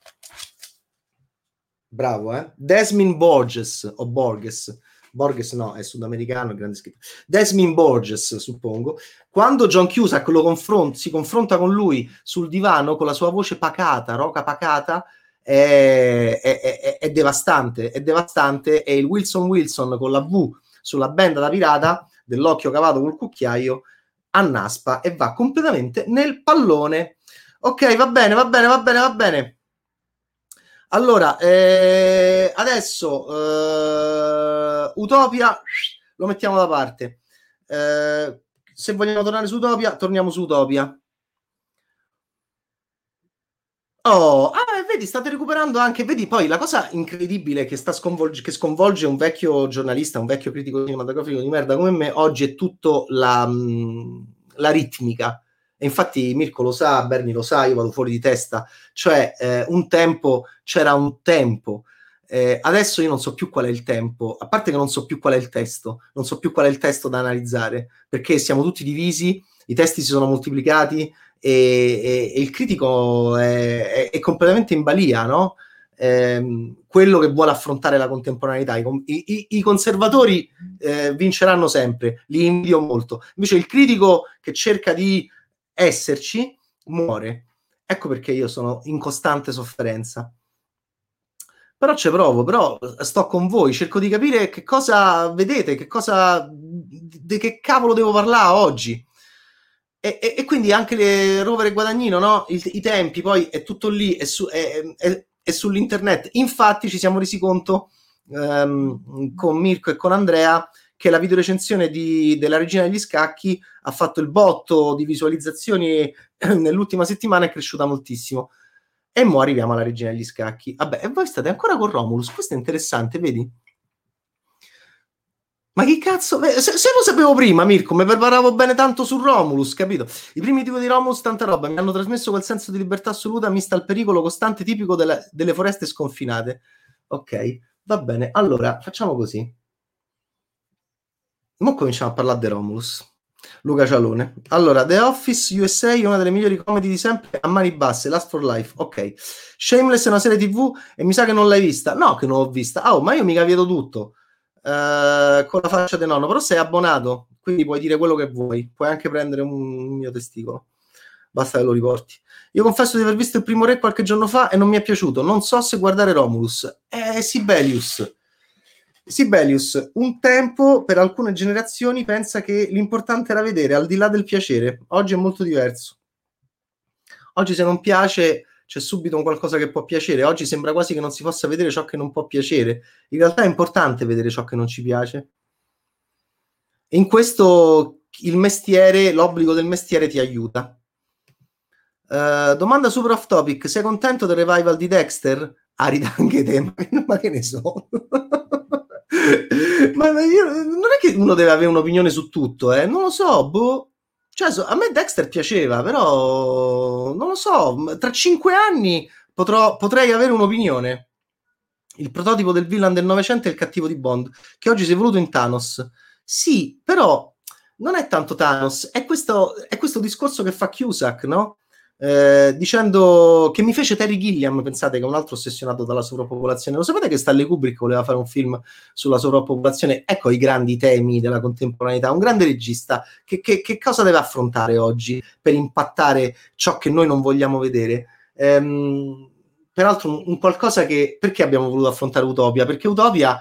bravo, eh? Desmond Borges o Borges. Borges no, è sudamericano, grande scritto. Desmond Borges, suppongo. Quando John Cusack lo confront- si confronta con lui sul divano con la sua voce pacata, roca pacata, è, è, è, è, devastante, è devastante e il Wilson Wilson con la V sulla benda da pirata dell'occhio cavato col cucchiaio annaspa e va completamente nel pallone. Ok, va bene, va bene, va bene, va bene. Allora, eh, adesso eh, Utopia lo mettiamo da parte. Eh, se vogliamo tornare su Utopia, torniamo su Utopia. Oh, ah, vedi, state recuperando anche, vedi poi la cosa incredibile che, sta sconvolge, che sconvolge un vecchio giornalista, un vecchio critico cinematografico di merda come me, oggi è tutto la, mm, la ritmica. E infatti Mirko lo sa, Berni lo sa, io vado fuori di testa. Cioè, eh, un tempo, c'era un tempo. Eh, adesso io non so più qual è il tempo, a parte che non so più qual è il testo, non so più qual è il testo da analizzare, perché siamo tutti divisi, i testi si sono moltiplicati, e, e, e il critico è, è, è, completamente in balia, no? Eh, quello che vuole affrontare la contemporaneità. I, i, i conservatori eh, vinceranno sempre, li invidio molto. Invece il critico che cerca di esserci muore. Ecco perché io sono in costante sofferenza. Però ci provo, però sto con voi, cerco di capire che cosa vedete, che cosa, di che cavolo devo parlare oggi. E, e, e, quindi anche le rover e guadagnino, no? I, I, tempi, poi è tutto lì, è, su, è, è, è sull'internet. Infatti ci siamo resi conto um, con Mirko e con Andrea che la videorecensione di, della Regina degli Scacchi ha fatto il botto di visualizzazioni nell'ultima settimana, è cresciuta moltissimo. E mo arriviamo alla Regina degli Scacchi. Vabbè, e voi state ancora con Romulus, questo è interessante, vedi? Ma che cazzo? Se, se, lo sapevo prima, Mirko, mi preparavo bene tanto su Romulus, capito? I primi tipi di Romulus, tanta roba, mi hanno trasmesso quel senso di libertà assoluta mista al pericolo costante tipico delle, delle foreste sconfinate. Ok, va bene. Allora, facciamo così. Ora cominciamo a parlare di Romulus. Luca Cialone. Allora, The Office USA è una delle migliori comedy di sempre a mani basse, Last for Life. Ok. Shameless è una serie TV e mi sa che non l'hai vista. No, che non l'ho vista. Oh, ma io mica vedo tutto. Uh, con la faccia del nonno, però sei abbonato, quindi puoi dire quello che vuoi. Puoi anche prendere un, un mio testicolo. Basta che lo riporti. Io confesso di aver visto il primo re qualche giorno fa e non mi è piaciuto. Non so se guardare Romulus. Eh, Sibelius Sibelius, un tempo per alcune generazioni pensa che l'importante era vedere al di là del piacere. Oggi è molto diverso. Oggi se non piace c'è subito un qualcosa che può piacere. Oggi sembra quasi che non si possa vedere ciò che non può piacere. In realtà è importante vedere ciò che non ci piace. In questo il mestiere, l'obbligo del mestiere ti aiuta. Uh, domanda super off topic: sei contento del revival di Dexter? Arida anche te, [laughs] ma che ne so. Ma io, non è che uno deve avere un'opinione su tutto, eh? non lo so, boh. Cioè, a me Dexter piaceva, però non lo so, tra cinque anni potrò, potrei avere un'opinione. Il prototipo del villain del Novecento è il cattivo di Bond, che oggi si è voluto in Thanos. Sì, però non è tanto Thanos, è questo, è questo discorso che fa Cusack, no? Eh, dicendo che mi fece Terry Gilliam, pensate che è un altro ossessionato dalla sovrappopolazione. Lo sapete che Stanley Kubrick voleva fare un film sulla sovrappopolazione? Ecco i grandi temi della contemporaneità. Un grande regista che, che, che cosa deve affrontare oggi per impattare ciò che noi non vogliamo vedere? Ehm, peraltro, un, un, qualcosa che perché abbiamo voluto affrontare Utopia? Perché Utopia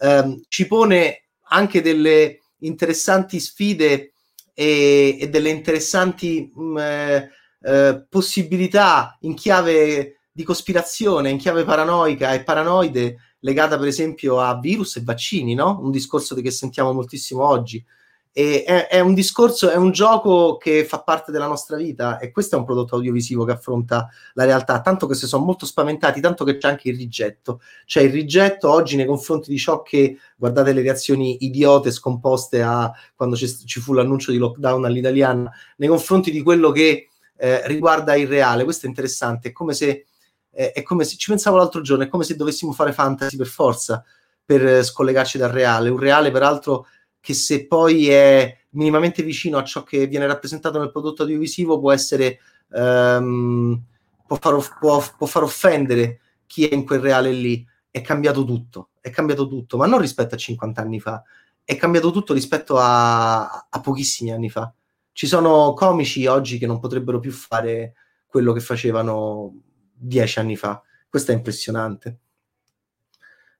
ehm, ci pone anche delle interessanti sfide e, e delle interessanti. Mh, mm, eh, eh, possibilità in chiave di cospirazione, in chiave paranoica e paranoide legata per esempio a virus e vaccini, no? Un discorso che sentiamo moltissimo oggi. E è, è, un discorso, è un gioco che fa parte della nostra vita e questo è un prodotto audiovisivo che affronta la realtà, tanto che si sono molto spaventati, tanto che c'è anche il rigetto. C'è il rigetto oggi nei confronti di ciò che, guardate le reazioni idiote scomposte a quando ci fu l'annuncio di lockdown all'italiana, nei confronti di quello che eh, riguarda il reale. Questo è interessante, è come se eh, è come se ci pensavo l'altro giorno, è come se dovessimo fare fantasy per forza per eh, scollegarci dal reale, un reale peraltro che se poi è minimamente vicino a ciò che viene rappresentato nel prodotto audiovisivo può essere um, può, far, può, può far offendere chi è in quel reale lì. È cambiato tutto, è cambiato tutto, ma non rispetto a 50 anni fa, è cambiato tutto rispetto a, a pochissimi anni fa. Ci sono comici oggi che non potrebbero più fare quello che facevano dieci anni fa. Questo è impressionante.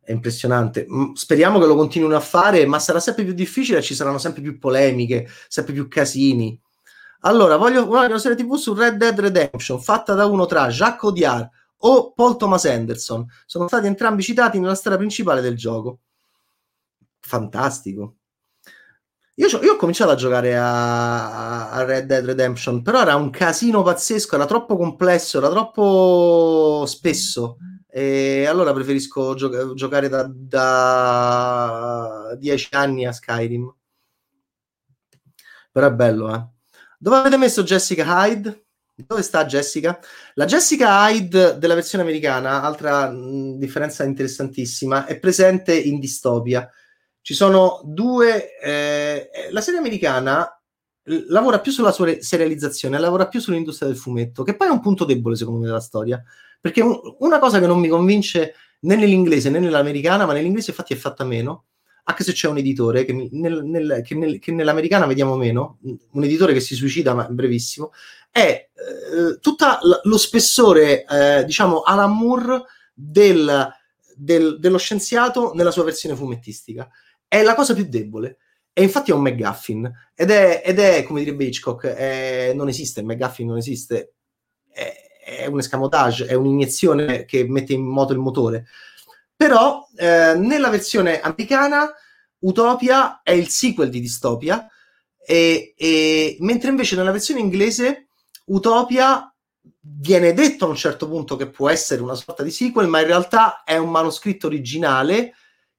È impressionante. Speriamo che lo continuino a fare, ma sarà sempre più difficile, ci saranno sempre più polemiche, sempre più casini. Allora, voglio una serie TV su Red Dead Redemption, fatta da uno tra Jacques Audiard o Paul Thomas Anderson. Sono stati entrambi citati nella storia principale del gioco. Fantastico. Io, io, ho cominciato a giocare a, a, Red Dead Redemption, però era un casino pazzesco, era troppo complesso, era troppo spesso. E allora preferisco gio- giocare da, da 10 anni a Skyrim. Però è bello, eh. Dove avete messo Jessica Hyde? Dove sta Jessica? La Jessica Hyde della versione americana, altra mh, differenza interessantissima, è presente in Distopia ci sono due... Eh, la serie americana lavora più sulla sua serializzazione, lavora più sull'industria del fumetto, che poi è un punto debole secondo me della storia, perché un, una cosa che non mi convince né nell'inglese né nell'americana, ma nell'inglese infatti è fatta meno, anche se c'è un editore che, mi, nel, nel, che, nel, che, nell'americana vediamo meno, un editore che si suicida, ma brevissimo, è eh, tutto lo spessore, eh, diciamo, Alan Moore del, del, dello scienziato nella sua versione fumettistica è la cosa più debole. E infatti è un McGuffin. Ed è, ed è come direbbe Hitchcock, è, non esiste, McGuffin non esiste. È, è, un escamotage, è un'iniezione che mette in moto il motore. Però eh, nella versione americana Utopia è il sequel di Distopia, e, e, mentre invece nella versione inglese Utopia viene detto a un certo punto che può essere una sorta di sequel, ma in realtà è un manoscritto originale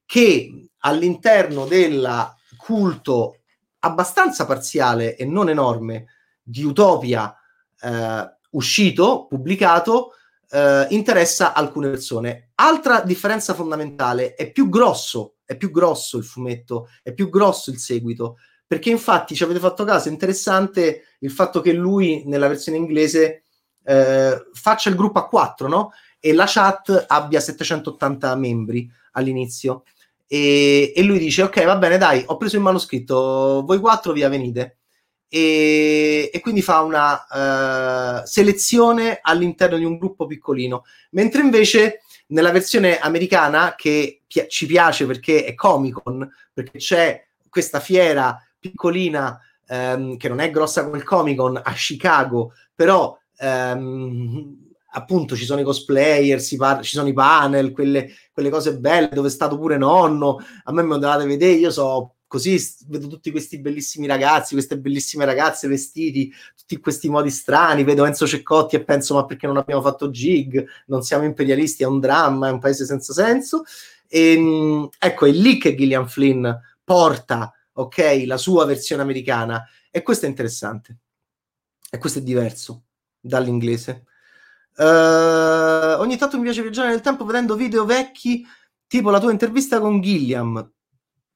che all'interno della culto abbastanza parziale e non enorme di Utopia eh, uscito, pubblicato, eh, interessa alcune persone. Altra differenza fondamentale, è più grosso, è più grosso il fumetto, è più grosso il seguito, perché infatti ci avete fatto caso, è interessante il fatto che lui nella versione inglese eh, faccia il gruppo a quattro, no? E la chat abbia 780 membri all'inizio. E, e lui dice, ok, va bene, dai, ho preso il manoscritto, voi quattro via venite. E, e quindi fa una uh, selezione all'interno di un gruppo piccolino, mentre invece nella versione americana che pi- ci piace perché è Comic Con, perché c'è questa fiera piccolina um, che non è grossa come il Comic Con a Chicago, però um, appunto ci sono i cosplayer, par- ci sono i panel, quelle, quelle, cose belle dove è stato pure nonno, a me me lo dovete vedere, io so così vedo tutti questi bellissimi ragazzi, queste bellissime ragazze vestiti, tutti questi modi strani, vedo Enzo Ceccotti e penso ma perché non abbiamo fatto gig, non siamo imperialisti, è un dramma, è un paese senza senso. E, ehm, ecco, è lì che Gillian Flynn porta, ok, la sua versione americana e questo è interessante. E questo è diverso dall'inglese. Uh, ogni tanto mi piace viaggiare nel tempo vedendo video vecchi, tipo la tua intervista con Gilliam.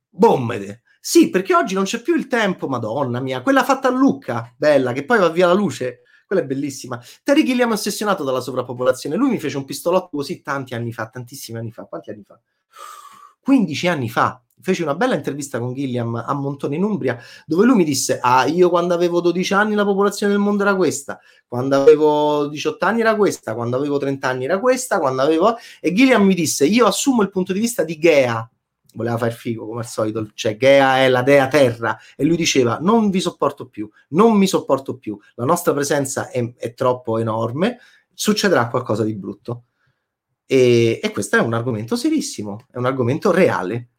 Bommede. Sì, perché oggi non c'è più il tempo, madonna mia, quella fatta a Lucca, bella, che poi va via la luce, quella è bellissima. Terry Gilliam è ossessionato dalla sovrappopolazione, lui mi fece un pistolotto così tanti anni fa, tantissimi anni fa, quanti anni fa? 15 anni fa, feci una bella intervista con Gilliam a Montone in Umbria, dove lui mi disse, ah, io quando avevo 12 anni la popolazione del mondo era questa, quando avevo 18 anni era questa, quando avevo 30 anni era questa, quando avevo... E Gilliam mi disse, io assumo il punto di vista di Gea, voleva fare figo come al solito, cioè Gea è la dea terra e lui diceva non vi sopporto più, non mi sopporto più, la nostra presenza è, è troppo enorme, succederà qualcosa di brutto. E, e questo è un argomento serissimo, è un argomento reale.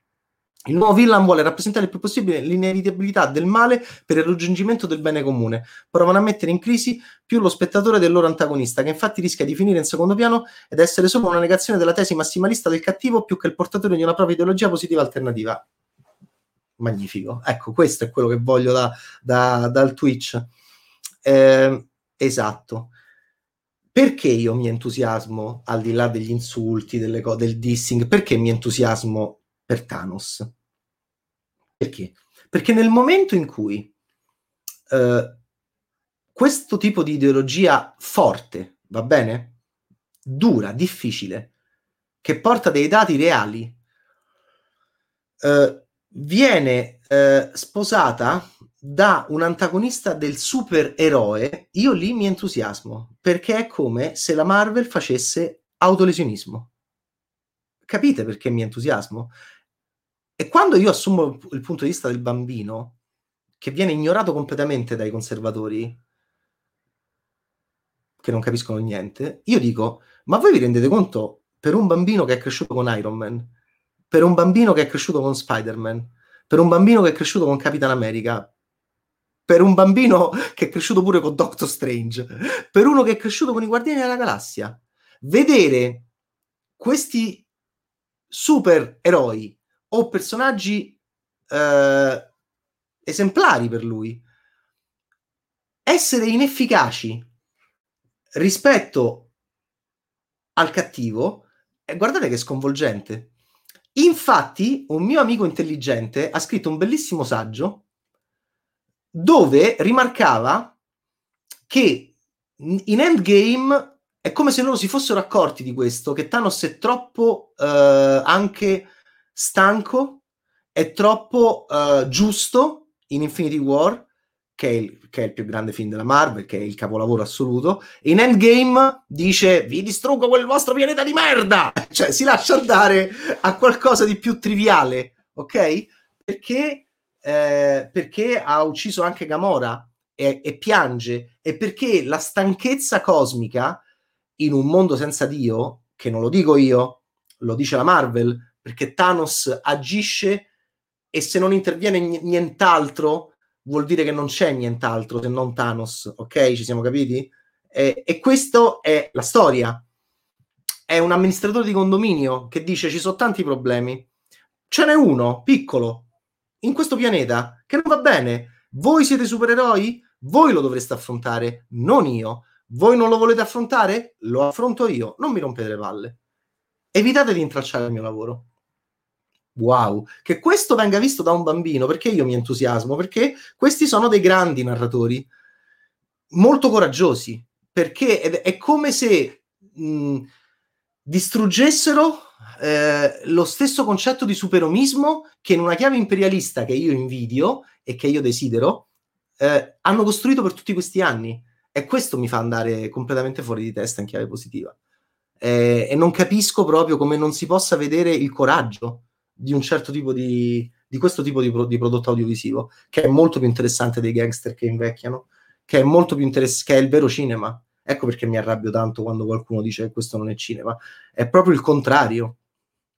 Il nuovo villain vuole rappresentare il più possibile l'inevitabilità del male per il raggiungimento del bene comune. Provano a mettere in crisi più lo spettatore del loro antagonista, che infatti rischia di finire in secondo piano ed essere solo una negazione della tesi massimalista del cattivo più che il portatore di una propria ideologia positiva alternativa. Magnifico. Ecco, questo è quello che voglio da, da, dal Twitch. Eh, esatto. Perché io mi entusiasmo, al di là degli insulti, delle co- del dissing, perché mi entusiasmo per Thanos. Perché? Perché nel momento in cui eh, questo tipo di ideologia forte, va bene? Dura, difficile, che porta dei dati reali, eh, viene eh, sposata da un antagonista del supereroe, io lì mi entusiasmo, perché è come se la Marvel facesse autolesionismo. Capite perché mi entusiasmo? E quando io assumo il punto di vista del bambino, che viene ignorato completamente dai conservatori, che non capiscono niente, io dico, ma voi vi rendete conto, per un bambino che è cresciuto con Iron Man, per un bambino che è cresciuto con Spider-Man, per un bambino che è cresciuto con Capitan America, per un bambino che è cresciuto pure con Doctor Strange, per uno che è cresciuto con i Guardiani della Galassia, vedere questi supereroi o personaggi eh, esemplari per lui. Essere inefficaci rispetto al cattivo, eh, guardate che sconvolgente. Infatti, un mio amico intelligente ha scritto un bellissimo saggio dove rimarcava che in Endgame è come se loro si fossero accorti di questo, che Thanos è troppo eh, anche stanco, è troppo uh, giusto in Infinity War, che è, il, che è, il, più grande film della Marvel, che è il capolavoro assoluto. In Endgame dice: Vi distruggo quel vostro pianeta di merda! [laughs] Cioè, si lascia andare a qualcosa di più triviale, ok? Perché, eh, perché ha ucciso anche Gamora e, e piange, e perché la stanchezza cosmica in un mondo senza Dio, che non lo dico io, lo dice la Marvel, perché Thanos agisce e se non interviene nient'altro vuol dire che non c'è nient'altro se non Thanos, ok? Ci siamo capiti? E, e questo è la storia. È un amministratore di condominio che dice ci sono tanti problemi. Ce n'è uno, piccolo, in questo pianeta che non va bene. Voi siete supereroi? Voi lo dovreste affrontare, non io. Voi non lo volete affrontare? Lo affronto io, non mi rompete le palle. Evitate di intralciare il mio lavoro. Wow, che questo venga visto da un bambino, perché io mi entusiasmo? Perché questi sono dei grandi narratori, molto coraggiosi, perché è, come se mh, distruggessero eh, lo stesso concetto di superomismo che in una chiave imperialista che io invidio e che io desidero, eh, hanno costruito per tutti questi anni. E questo mi fa andare completamente fuori di testa in chiave positiva. Eh, e non capisco proprio come non si possa vedere il coraggio di un certo tipo di, di questo tipo di, pro, di, prodotto audiovisivo, che è molto più interessante dei gangster che invecchiano, che è molto più interessante, che è il vero cinema. Ecco perché mi arrabbio tanto quando qualcuno dice che questo non è cinema. È proprio il contrario.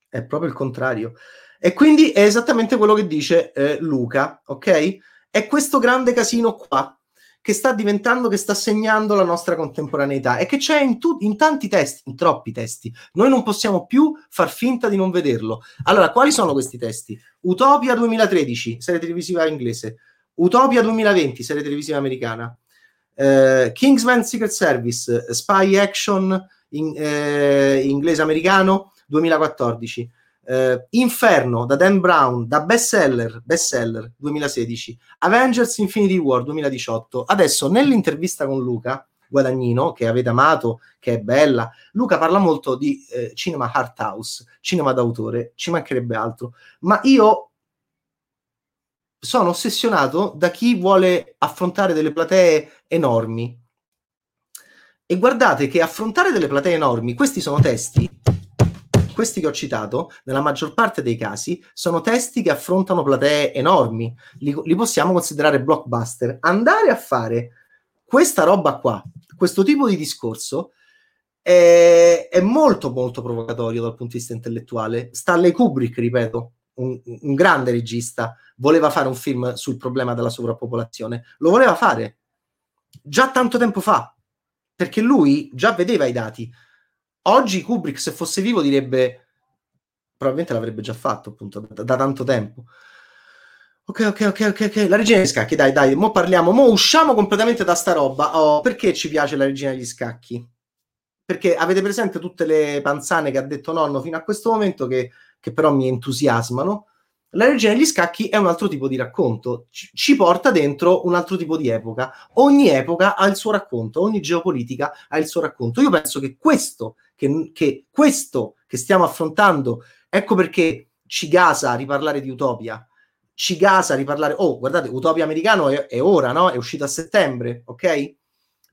È proprio il contrario. E quindi è esattamente quello che dice eh, Luca, ok? È questo grande casino qua che sta diventando, che sta segnando la nostra contemporaneità e che c'è in, tu- in tanti testi, in troppi testi. Noi non possiamo più far finta di non vederlo. Allora, quali sono questi testi? Utopia 2013, serie televisiva inglese. Utopia 2020, serie televisiva americana. Uh, Kingsman Secret Service, Spy Action in, uh, inglese-americano 2014. Uh, Inferno da Dan Brown, da bestseller, bestseller 2016, Avengers Infinity War 2018. Adesso nell'intervista con Luca Guadagnino, che avete amato, che è bella, Luca parla molto di eh, cinema art house, cinema d'autore, ci mancherebbe altro, ma io sono ossessionato da chi vuole affrontare delle platee enormi. E guardate che affrontare delle platee enormi, questi sono testi questi che ho citato, nella maggior parte dei casi, sono testi che affrontano platee enormi, li, li possiamo considerare blockbuster. Andare a fare questa roba qua, questo tipo di discorso, è, è, molto molto provocatorio dal punto di vista intellettuale. Stanley Kubrick, ripeto, un, un, grande regista, voleva fare un film sul problema della sovrappopolazione. Lo voleva fare già tanto tempo fa, perché lui già vedeva i dati. Oggi Kubrick, se fosse vivo, direbbe probabilmente l'avrebbe già fatto appunto da, da tanto tempo. Ok, ok, ok, ok, ok. La regina degli scacchi, dai, dai, mo parliamo, mo usciamo completamente da sta roba. Oh, perché ci piace la regina degli scacchi? Perché avete presente tutte le panzane che ha detto nonno fino a questo momento che, che però mi entusiasmano? La regina degli scacchi è un altro tipo di racconto, ci, porta dentro un altro tipo di epoca. Ogni epoca ha il suo racconto, ogni geopolitica ha il suo racconto. Io penso che questo che, che questo che stiamo affrontando, ecco perché ci gasa a riparlare di Utopia, ci gasa a riparlare, oh guardate, Utopia americano è, è ora, no? È uscito a settembre, ok?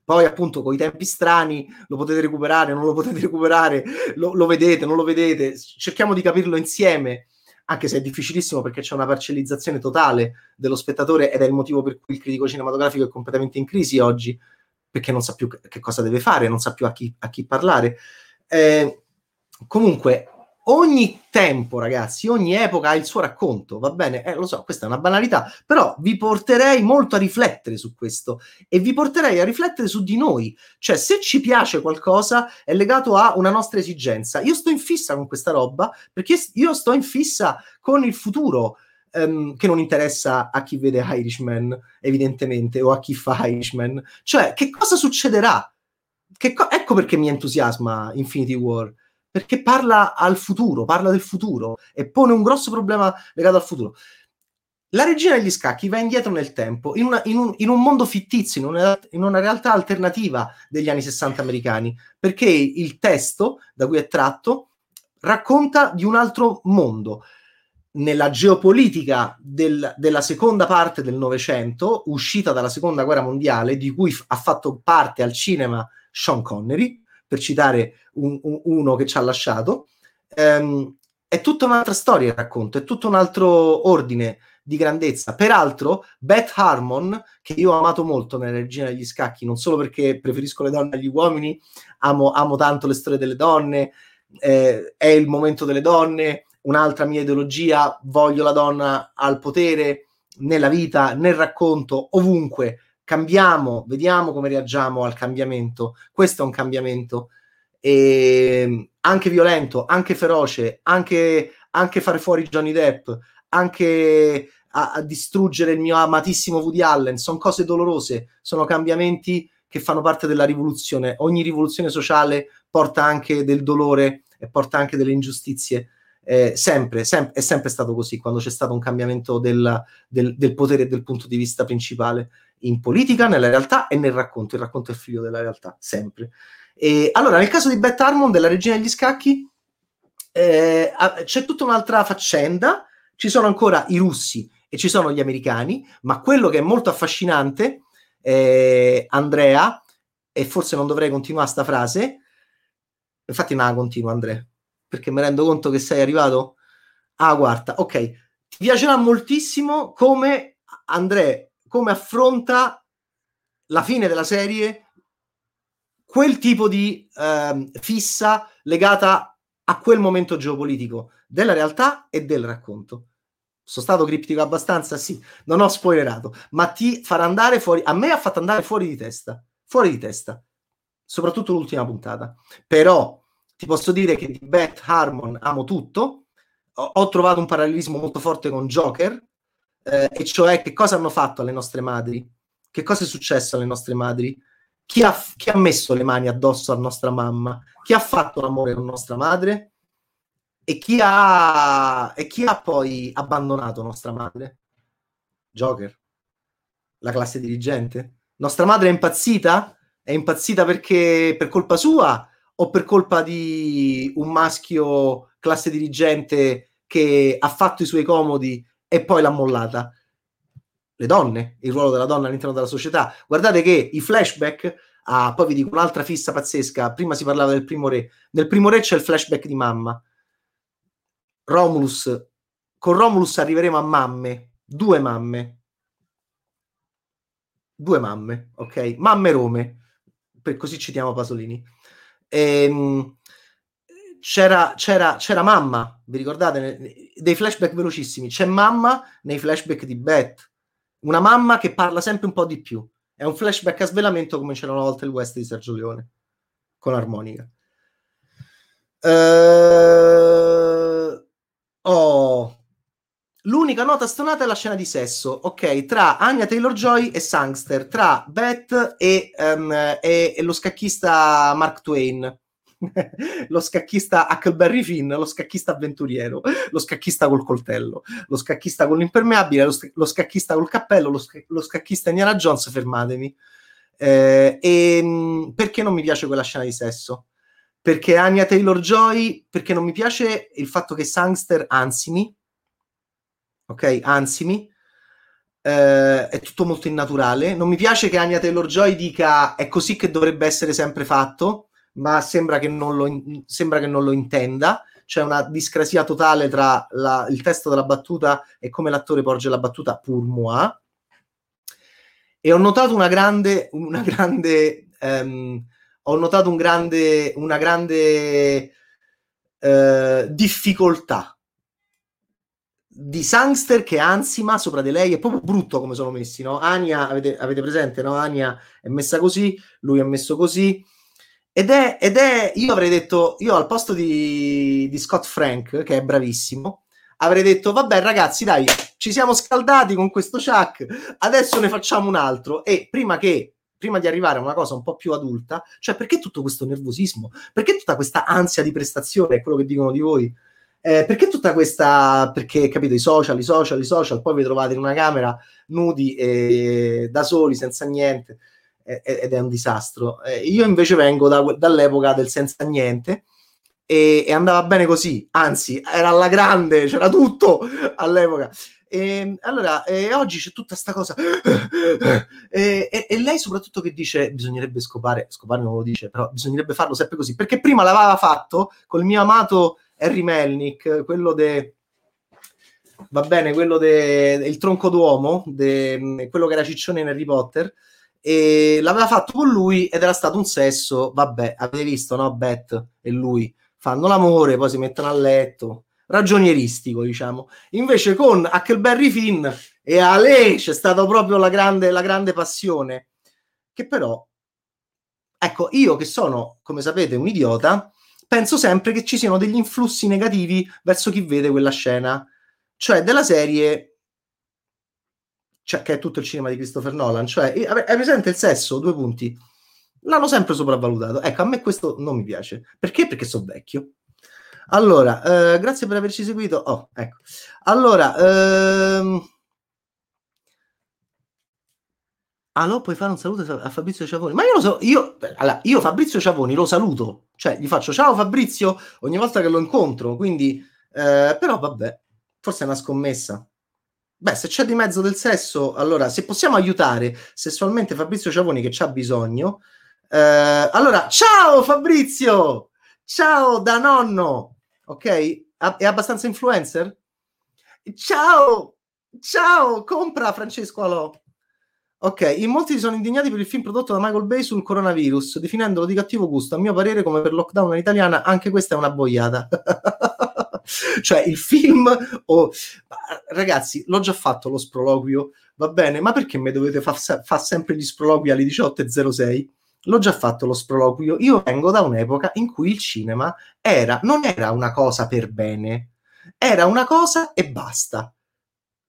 Poi appunto con i tempi strani lo potete recuperare, non lo potete [laughs] recuperare, lo, lo vedete, non lo vedete, cerchiamo di capirlo insieme anche se è difficilissimo perché c'è una parcellizzazione totale dello spettatore ed è il motivo per cui il critico cinematografico è completamente in crisi oggi, perché non sa più che cosa deve fare, non sa più a chi, a chi parlare. Eh, comunque, ogni tempo, ragazzi, ogni epoca ha il suo racconto, va bene? Eh, lo so, questa è una banalità, però vi porterei molto a riflettere su questo e vi porterei a riflettere su di noi. Cioè, se ci piace qualcosa è legato a una nostra esigenza. Io sto in fissa con questa roba perché io sto in fissa con il futuro. Um, che non interessa a chi vede Irishman, evidentemente, o a chi fa Irishman. Cioè, che cosa succederà? Co- ecco perché mi entusiasma Infinity War, perché parla al futuro, parla del futuro e pone un grosso problema legato al futuro. La regina degli scacchi va indietro nel tempo, in, una, in, un, in un, mondo fittizio, in una, in una, realtà alternativa degli anni 60 americani, perché il testo da cui è tratto racconta di un altro mondo. Nella geopolitica del, della seconda parte del Novecento, uscita dalla seconda guerra mondiale, di cui f- ha fatto parte al cinema Sean Connery, per citare un, un, uno che ci ha lasciato. Um, è tutta un'altra storia il racconto, è tutto un altro ordine di grandezza. Peraltro, Beth Harmon, che io ho amato molto nella Regina degli Scacchi, non solo perché preferisco le donne agli uomini, amo, amo tanto le storie delle donne, eh, è il momento delle donne, un'altra mia ideologia, voglio la donna al potere nella vita, nel racconto, ovunque cambiamo, vediamo come reagiamo al cambiamento. Questo è un cambiamento e anche violento, anche feroce, anche, anche fare fuori Johnny Depp, anche a, a distruggere il mio amatissimo Woody Allen, sono cose dolorose, sono cambiamenti che fanno parte della rivoluzione. Ogni rivoluzione sociale porta anche del dolore e porta anche delle ingiustizie. Eh, sempre, sem- è sempre stato così quando c'è stato un cambiamento del, del, del potere e del punto di vista principale in politica, nella realtà e nel racconto. Il racconto è figlio della realtà, sempre. E, allora, nel caso di Beth Harmon, della regina degli scacchi, eh, c'è tutta un'altra faccenda. Ci sono ancora i russi e ci sono gli americani, ma quello che è molto affascinante, eh, Andrea, e forse non dovrei continuare sta frase, infatti non la continuo Andrea, perché mi rendo conto che sei arrivato... Ah, guarda, ok, ti piacerà moltissimo come Andrea, come affronta la fine della serie quel tipo di eh, fissa legata a quel momento geopolitico della realtà e del racconto. Sono stato criptico abbastanza? Sì, non ho spoilerato, ma ti farà andare fuori. A me ha fatto andare fuori di testa, fuori di testa, soprattutto l'ultima puntata. Però ti posso dire che di Beth Harmon amo tutto. Ho, ho trovato un parallelismo molto forte con Joker, eh, e cioè che cosa hanno fatto alle nostre madri? Che cosa è successo alle nostre madri? Chi ha, chi ha messo le mani addosso a nostra mamma? Chi ha fatto l'amore con nostra madre? E chi ha, e chi ha poi abbandonato nostra madre? Joker, la classe dirigente. Nostra madre è impazzita? È impazzita perché per colpa sua o per colpa di un maschio classe dirigente che ha fatto i suoi comodi e poi l'ha mollata? le donne, il ruolo della donna all'interno della società. Guardate che i flashback, ah, poi vi dico un'altra fissa pazzesca, prima si parlava del primo re, nel primo re c'è il flashback di mamma. Romulus, con Romulus arriveremo a mamme, due mamme, due mamme, ok? Mamme Rome, per così citiamo Pasolini. Ehm, c'era, c'era, c'era mamma, vi ricordate? Dei flashback velocissimi. C'è mamma nei flashback di Beth una mamma che parla sempre un po' di più. È un flashback a svelamento come c'era una volta il West di Sergio Leone con armonica. Uh, oh. L'unica nota stonata è la scena di sesso, ok, tra Anya Taylor-Joy e Sangster, tra Beth e, um, e, e lo scacchista Mark Twain [laughs] lo scacchista Huckleberry Finn, lo scacchista avventuriero, lo scacchista col coltello, lo scacchista con l'impermeabile, lo, lo scacchista col cappello, lo, sc- lo, scacchista Indiana Jones, fermatemi. Eh, e ehm, perché non mi piace quella scena di sesso? Perché Anya Taylor Joy, perché non mi piace il fatto che Sangster ansimi, ok? Ansimi. Uh, è tutto molto innaturale. Non mi piace che Anya Taylor Joy dica è così che dovrebbe essere sempre fatto ma sembra che non lo, sembra che non lo intenda. C'è una discrasia totale tra la, il testo della battuta e come l'attore porge la battuta pour moi. E ho notato una grande, una grande, um, ho notato un grande, una grande uh, difficoltà di Sangster che ansima sopra di lei, è proprio brutto come sono messi, no? Ania, avete, avete presente, no? Ania è messa così, lui è messo così, ed è, ed è, io avrei detto, io al posto di, di Scott Frank, che è bravissimo, avrei detto, vabbè ragazzi, dai, ci siamo scaldati con questo Chuck, adesso ne facciamo un altro. E prima che prima di arrivare a una cosa un po' più adulta, cioè perché tutto questo nervosismo? Perché tutta questa ansia di prestazione, è quello che dicono di voi? Eh, perché tutta questa, perché capito, i social, i social, i social, poi vi trovate in una camera nudi e da soli, senza niente ed è un disastro. io invece vengo da, dall'epoca del senza niente e, e, andava bene così, anzi era alla grande, c'era tutto all'epoca. E, allora, e oggi c'è tutta questa cosa e, e, e, lei soprattutto che dice bisognerebbe scopare, scopare non lo dice, però bisognerebbe farlo sempre così, perché prima l'aveva fatto col mio amato Harry Melnick, quello de va bene, quello del tronco d'uomo, de, quello che era ciccione in Harry Potter, e l'aveva fatto con lui ed era stato un sesso, vabbè, avete visto, no? Beth e lui fanno l'amore, poi si mettono a letto, ragionieristico, diciamo. Invece con Huckleberry Finn e a lei c'è stata proprio la grande, la grande passione, che però, ecco, io che sono, come sapete, un idiota, penso sempre che ci siano degli influssi negativi verso chi vede quella scena, cioè della serie cioè, che è tutto il cinema di Christopher Nolan. Cioè, hai presente il sesso? Due punti. L'hanno sempre sopravvalutato. Ecco, a me questo non mi piace. Perché? Perché sono vecchio. Allora, eh, grazie per averci seguito. Oh, ecco. Allora, ehm... Allora, puoi fare un saluto a Fabrizio Ciavoni? Ma io lo so, io, allora, io Fabrizio Ciavoni lo saluto, cioè gli faccio ciao Fabrizio ogni volta che lo incontro, quindi, eh, però vabbè, forse è una scommessa. Beh, se c'è di mezzo del sesso, allora se possiamo aiutare sessualmente Fabrizio Ciavoni che c'ha bisogno, eh, allora ciao Fabrizio, ciao da nonno, ok? È abbastanza influencer? Ciao, ciao, compra Francesco Alò. Ok, in molti si sono indignati per il film prodotto da Michael Bay sul coronavirus, definendolo di cattivo gusto. A mio parere, come per lockdown in italiana, anche questa è una boiata. [laughs] cioè, il film... Oh, ragazzi, l'ho già fatto lo sproloquio, va bene, ma perché mi dovete fare fa sempre gli sproloqui alle 18.06? L'ho già fatto lo sproloquio. Io vengo da un'epoca in cui il cinema era, non era una cosa per bene, era una cosa e basta.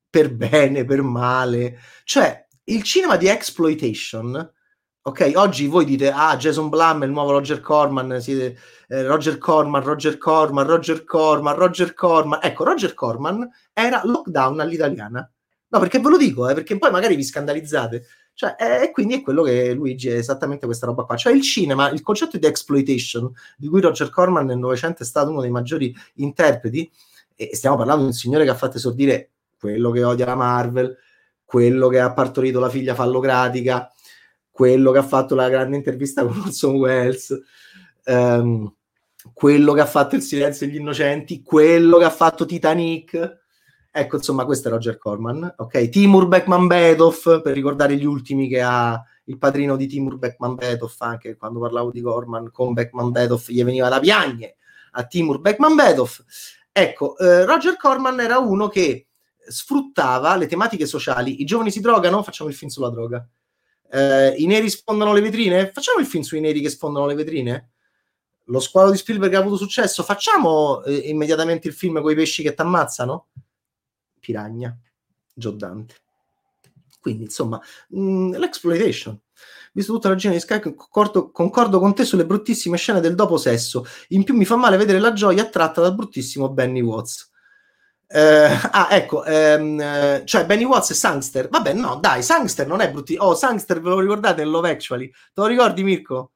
Per bene, per male. Cioè, il cinema di exploitation, ok, oggi voi dite, ah, Jason Blum è il nuovo Roger Corman, siete, eh, Roger Corman, Roger Corman, Roger Corman, Roger Corman. Ecco, Roger Corman era lockdown all'italiana. No, perché ve lo dico, eh, perché poi magari vi scandalizzate. Cioè, e eh, quindi è quello che Luigi è esattamente questa roba qua. Cioè, il cinema, il concetto di exploitation, di cui Roger Corman nel Novecento è stato uno dei maggiori interpreti, e stiamo parlando di un signore che ha fatto esordire quello che odia la Marvel, quello che ha partorito la figlia fallocratica, quello che ha fatto la grande intervista con Orson Welles, ehm, quello che ha fatto Il silenzio degli innocenti, quello che ha fatto Titanic. Ecco, insomma, questo è Roger Corman. Ok, Timur Beckman Bedov, per ricordare gli ultimi che ha il padrino di Timur Beckman Bedov, anche quando parlavo di Corman con Beckman Bedov, gli veniva da piagne a Timur Beckman Bedov. Ecco, eh, Roger Corman era uno che sfruttava le tematiche sociali. I giovani si drogano? Facciamo il film sulla droga. Eh, I neri sfondano le vetrine? Facciamo il film sui neri che sfondano le vetrine? Lo squalo di Spielberg ha avuto successo? Facciamo eh, immediatamente il film con i pesci che ti ammazzano? Piragna, Giordante. Quindi, insomma, mh, mm, l'exploitation. Visto tutta la ragione di Sky, concordo, concordo, con te sulle bruttissime scene del dopo sesso. In più mi fa male vedere la gioia attratta dal bruttissimo Benny Watts. Eh, ah, ecco, ehm, cioè Benny Watts e Sangster. Vabbè, no, dai, Sangster non è bruttissimo. Oh, Sangster, ve lo ricordate Love Actually? Te lo ricordi, Mirko?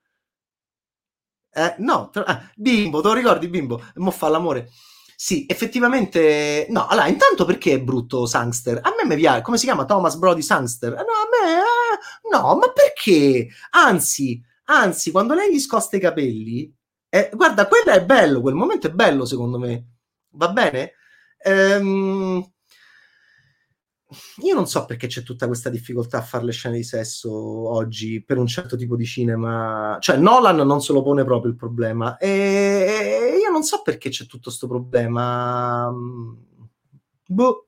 Eh, no, te... ah, Bimbo, te lo ricordi, Bimbo? Mo fa l'amore. Sì, effettivamente. No, allora, intanto perché è brutto Sangster? A me mi piace. Come si chiama? Thomas Brody Sangster? No, a me. Eh, no, ma perché? Anzi, anzi, quando lei gli scosta i capelli. Eh, guarda, quello è bello, quel momento è bello, secondo me. Va bene? Ehm, io non so perché c'è tutta questa difficoltà a fare le scene di sesso oggi per un certo tipo di cinema. Cioè, Nolan non se lo pone proprio il problema. E io non so perché c'è tutto questo problema. Boh.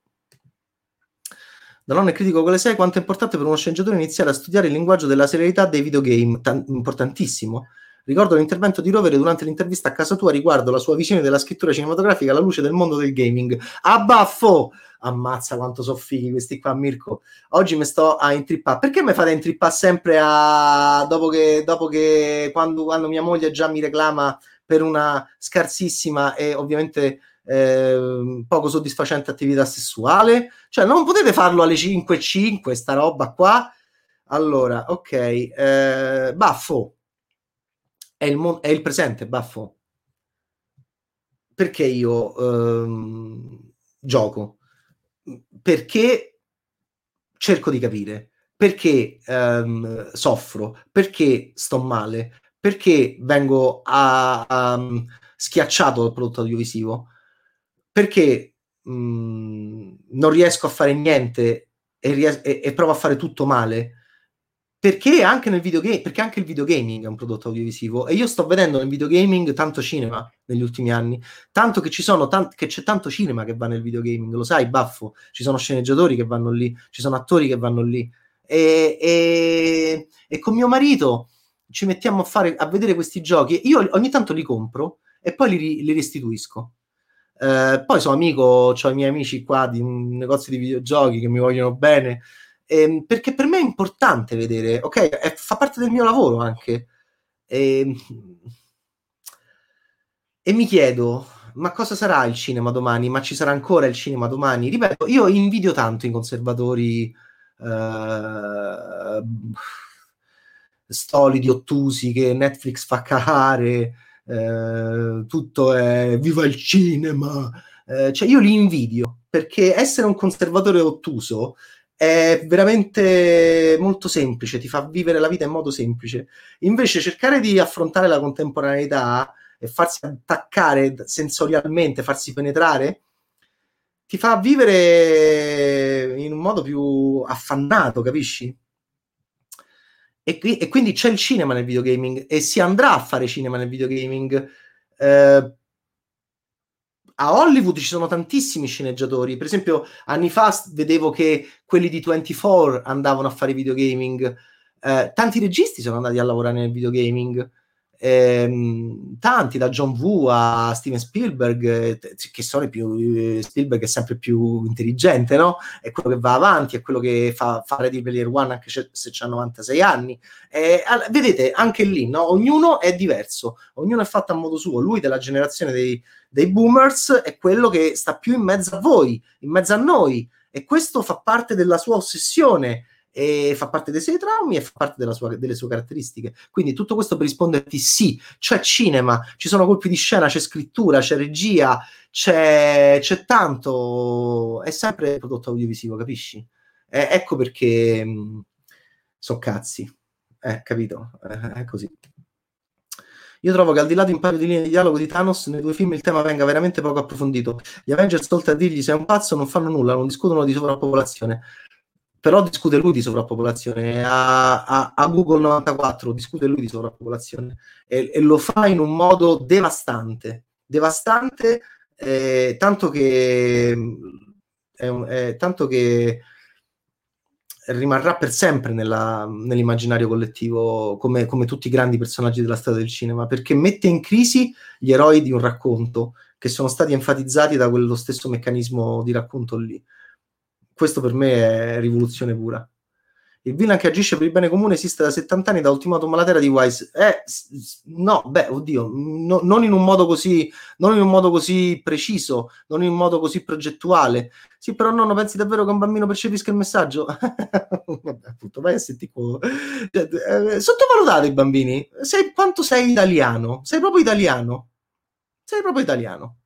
Da non è critico con le 6 quanto è importante per uno sceneggiatore iniziare a studiare il linguaggio della serialità dei videogame. T- importantissimo. Ricordo l'intervento di Rovere durante l'intervista a casa tua riguardo la sua visione della scrittura cinematografica alla luce del mondo del gaming. A baffo! Ammazza quanto sono fighi questi qua, Mirko. Oggi mi sto a intrippare. Perché mi fate intrippare sempre a... dopo che, dopo che quando, quando mia moglie già mi reclama per una scarsissima e ovviamente eh, poco soddisfacente attività sessuale? Cioè, non potete farlo alle 5.05 sta roba qua? Allora, ok. Eh, baffo è il, mo- è il presente, baffo. Perché io ehm, gioco? Perché cerco di capire, perché ehm, soffro, perché sto male, perché vengo a, a, um, schiacciato dal prodotto audiovisivo, perché mh, mm, non riesco a fare niente e, ries- e, e provo a fare tutto male perché anche nel videogame, perché anche il videogaming è un prodotto audiovisivo. E io sto vedendo nel videogaming tanto cinema negli ultimi anni, tanto che tant- che c'è tanto cinema che va nel videogaming, lo sai, baffo, ci sono sceneggiatori che vanno lì, ci sono attori che vanno lì. E, e, e con mio marito ci mettiamo a fare a vedere questi giochi, io ogni tanto li compro e poi li, li restituisco. Eh, poi sono amico, ho i miei amici qua di un negozio di videogiochi che mi vogliono bene ehm, perché per me è importante vedere, ok, è, fa parte del mio lavoro anche. E, ehm, e mi chiedo, ma cosa sarà il cinema domani? Ma ci sarà ancora il cinema domani? Ripeto, io invidio tanto i conservatori eh, stolidi, ottusi che Netflix fa cagare, eh, tutto è viva il cinema. Eh, cioè io li invidio perché essere un conservatore ottuso è veramente molto semplice, ti fa vivere la vita in modo semplice. Invece cercare di affrontare la contemporaneità e farsi attaccare sensorialmente, farsi penetrare, ti fa vivere in un modo più affannato, capisci? E, qui, e, quindi c'è il cinema nel videogaming e si andrà a fare cinema nel videogaming. Eh, a Hollywood ci sono tantissimi sceneggiatori. Per esempio, anni fa vedevo che quelli di 24 andavano a fare videogaming. Eh, tanti registi sono andati a lavorare nel videogaming ehm, tanti, da John Woo a Steven Spielberg, eh, che sono i più, eh, Spielberg è sempre più intelligente, no? È quello che va avanti, è quello che fa, fa Ready Player One anche se ha 96 anni. Eh, vedete, anche lì, no? Ognuno è diverso, ognuno è fatto a modo suo. Lui della generazione dei, dei boomers è quello che sta più in mezzo a voi, in mezzo a noi, e questo fa parte della sua ossessione e fa parte dei suoi traumi e fa parte sua, delle sue caratteristiche. Quindi tutto questo per risponderti sì, c'è cinema, ci sono colpi di scena, c'è scrittura, c'è regia, c'è, c'è tanto, è sempre prodotto audiovisivo, capisci? Eh, ecco perché mh, so cazzi, eh, capito? Eh, è così. Io trovo che al di là di un paio di linee di dialogo di Thanos, nei due film il tema venga veramente poco approfondito. Gli Avengers, oltre a dirgli sei un pazzo, non fanno nulla, non discutono di sovrappopolazione però discute lui di sovrappopolazione, a, a, a, Google 94 discute lui di sovrappopolazione e, e lo fa in un modo devastante, devastante eh, tanto che è è, tanto che rimarrà per sempre nella, nell'immaginario collettivo come, come, tutti i grandi personaggi della storia del cinema, perché mette in crisi gli eroi di un racconto che sono stati enfatizzati da quello stesso meccanismo di racconto lì questo per me è rivoluzione pura. Il villain che agisce per il bene comune esiste da 70 anni da Ultimatum alla Terra di Wise. Eh, no, beh, oddio, no, non, in un modo così, non in un modo così preciso, non in un modo così progettuale. Sì, però nonno, pensi davvero che un bambino percepisca il messaggio? [laughs] Vabbè, appunto, vai a sentire. Cioè, eh, sottovalutate i bambini. Sei, quanto sei italiano? Sei proprio italiano. Sei proprio italiano.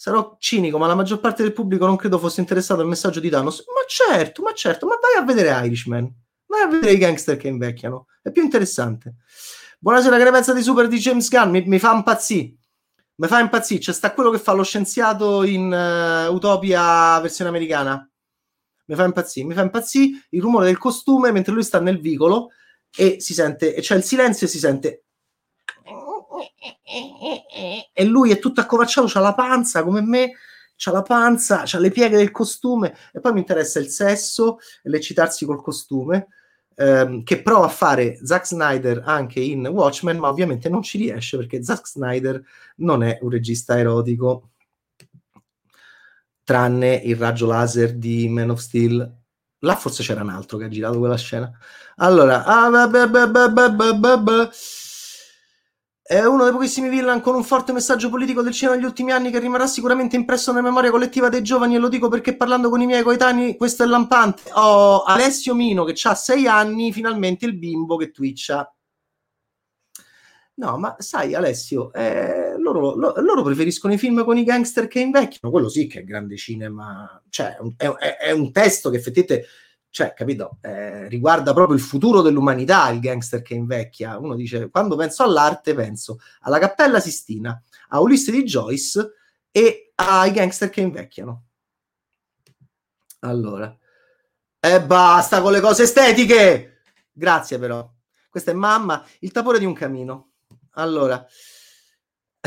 Sarò cinico, ma la maggior parte del pubblico non credo fosse interessato al messaggio di Thanos. Ma certo, ma certo, ma vai a vedere Irishman. Vai a vedere i gangster che invecchiano. È più interessante. Buonasera, che ne pensa di Super di James Gunn? Mi, mi fa impazzire. Mi fa impazzire. C'è sta quello che fa lo scienziato in uh, Utopia versione americana. Mi fa impazzire. Mi fa impazzire il rumore del costume mentre lui sta nel vicolo e si sente, e c'è il silenzio e si sente e lui è tutto accovacciato, c'ha la panza come me, c'ha la panza, c'ha le pieghe del costume e poi mi interessa il sesso e l'eccitarsi col costume. Ehm, che prova a fare Zack Snyder anche in Watchmen, ma ovviamente non ci riesce perché Zack Snyder non è un regista erotico, tranne il raggio laser di Man of Steel. Là forse c'era un altro che ha girato quella scena. Allora, ah, beh, beh, beh, è uno dei pochissimi villain con un forte messaggio politico del cinema degli ultimi anni che rimarrà sicuramente impresso nella memoria collettiva dei giovani e lo dico perché parlando con i miei coetanei questo è lampante. Ho Alessio Mino che ha sei anni, finalmente il bimbo che twitcha. No, ma sai Alessio, eh, loro, lo, loro, preferiscono i film con i gangster che invecchiano, quello sì che è grande cinema, cioè è, è, è un testo che effettivamente cioè, capito, eh, riguarda proprio il futuro dell'umanità, il gangster che invecchia. Uno dice, quando penso all'arte, penso alla Cappella Sistina, a Ulisse di Joyce e ai gangster che invecchiano. Allora, e basta con le cose estetiche! Grazie però. Questa è mamma, il tapore di un camino. Allora... [laughs]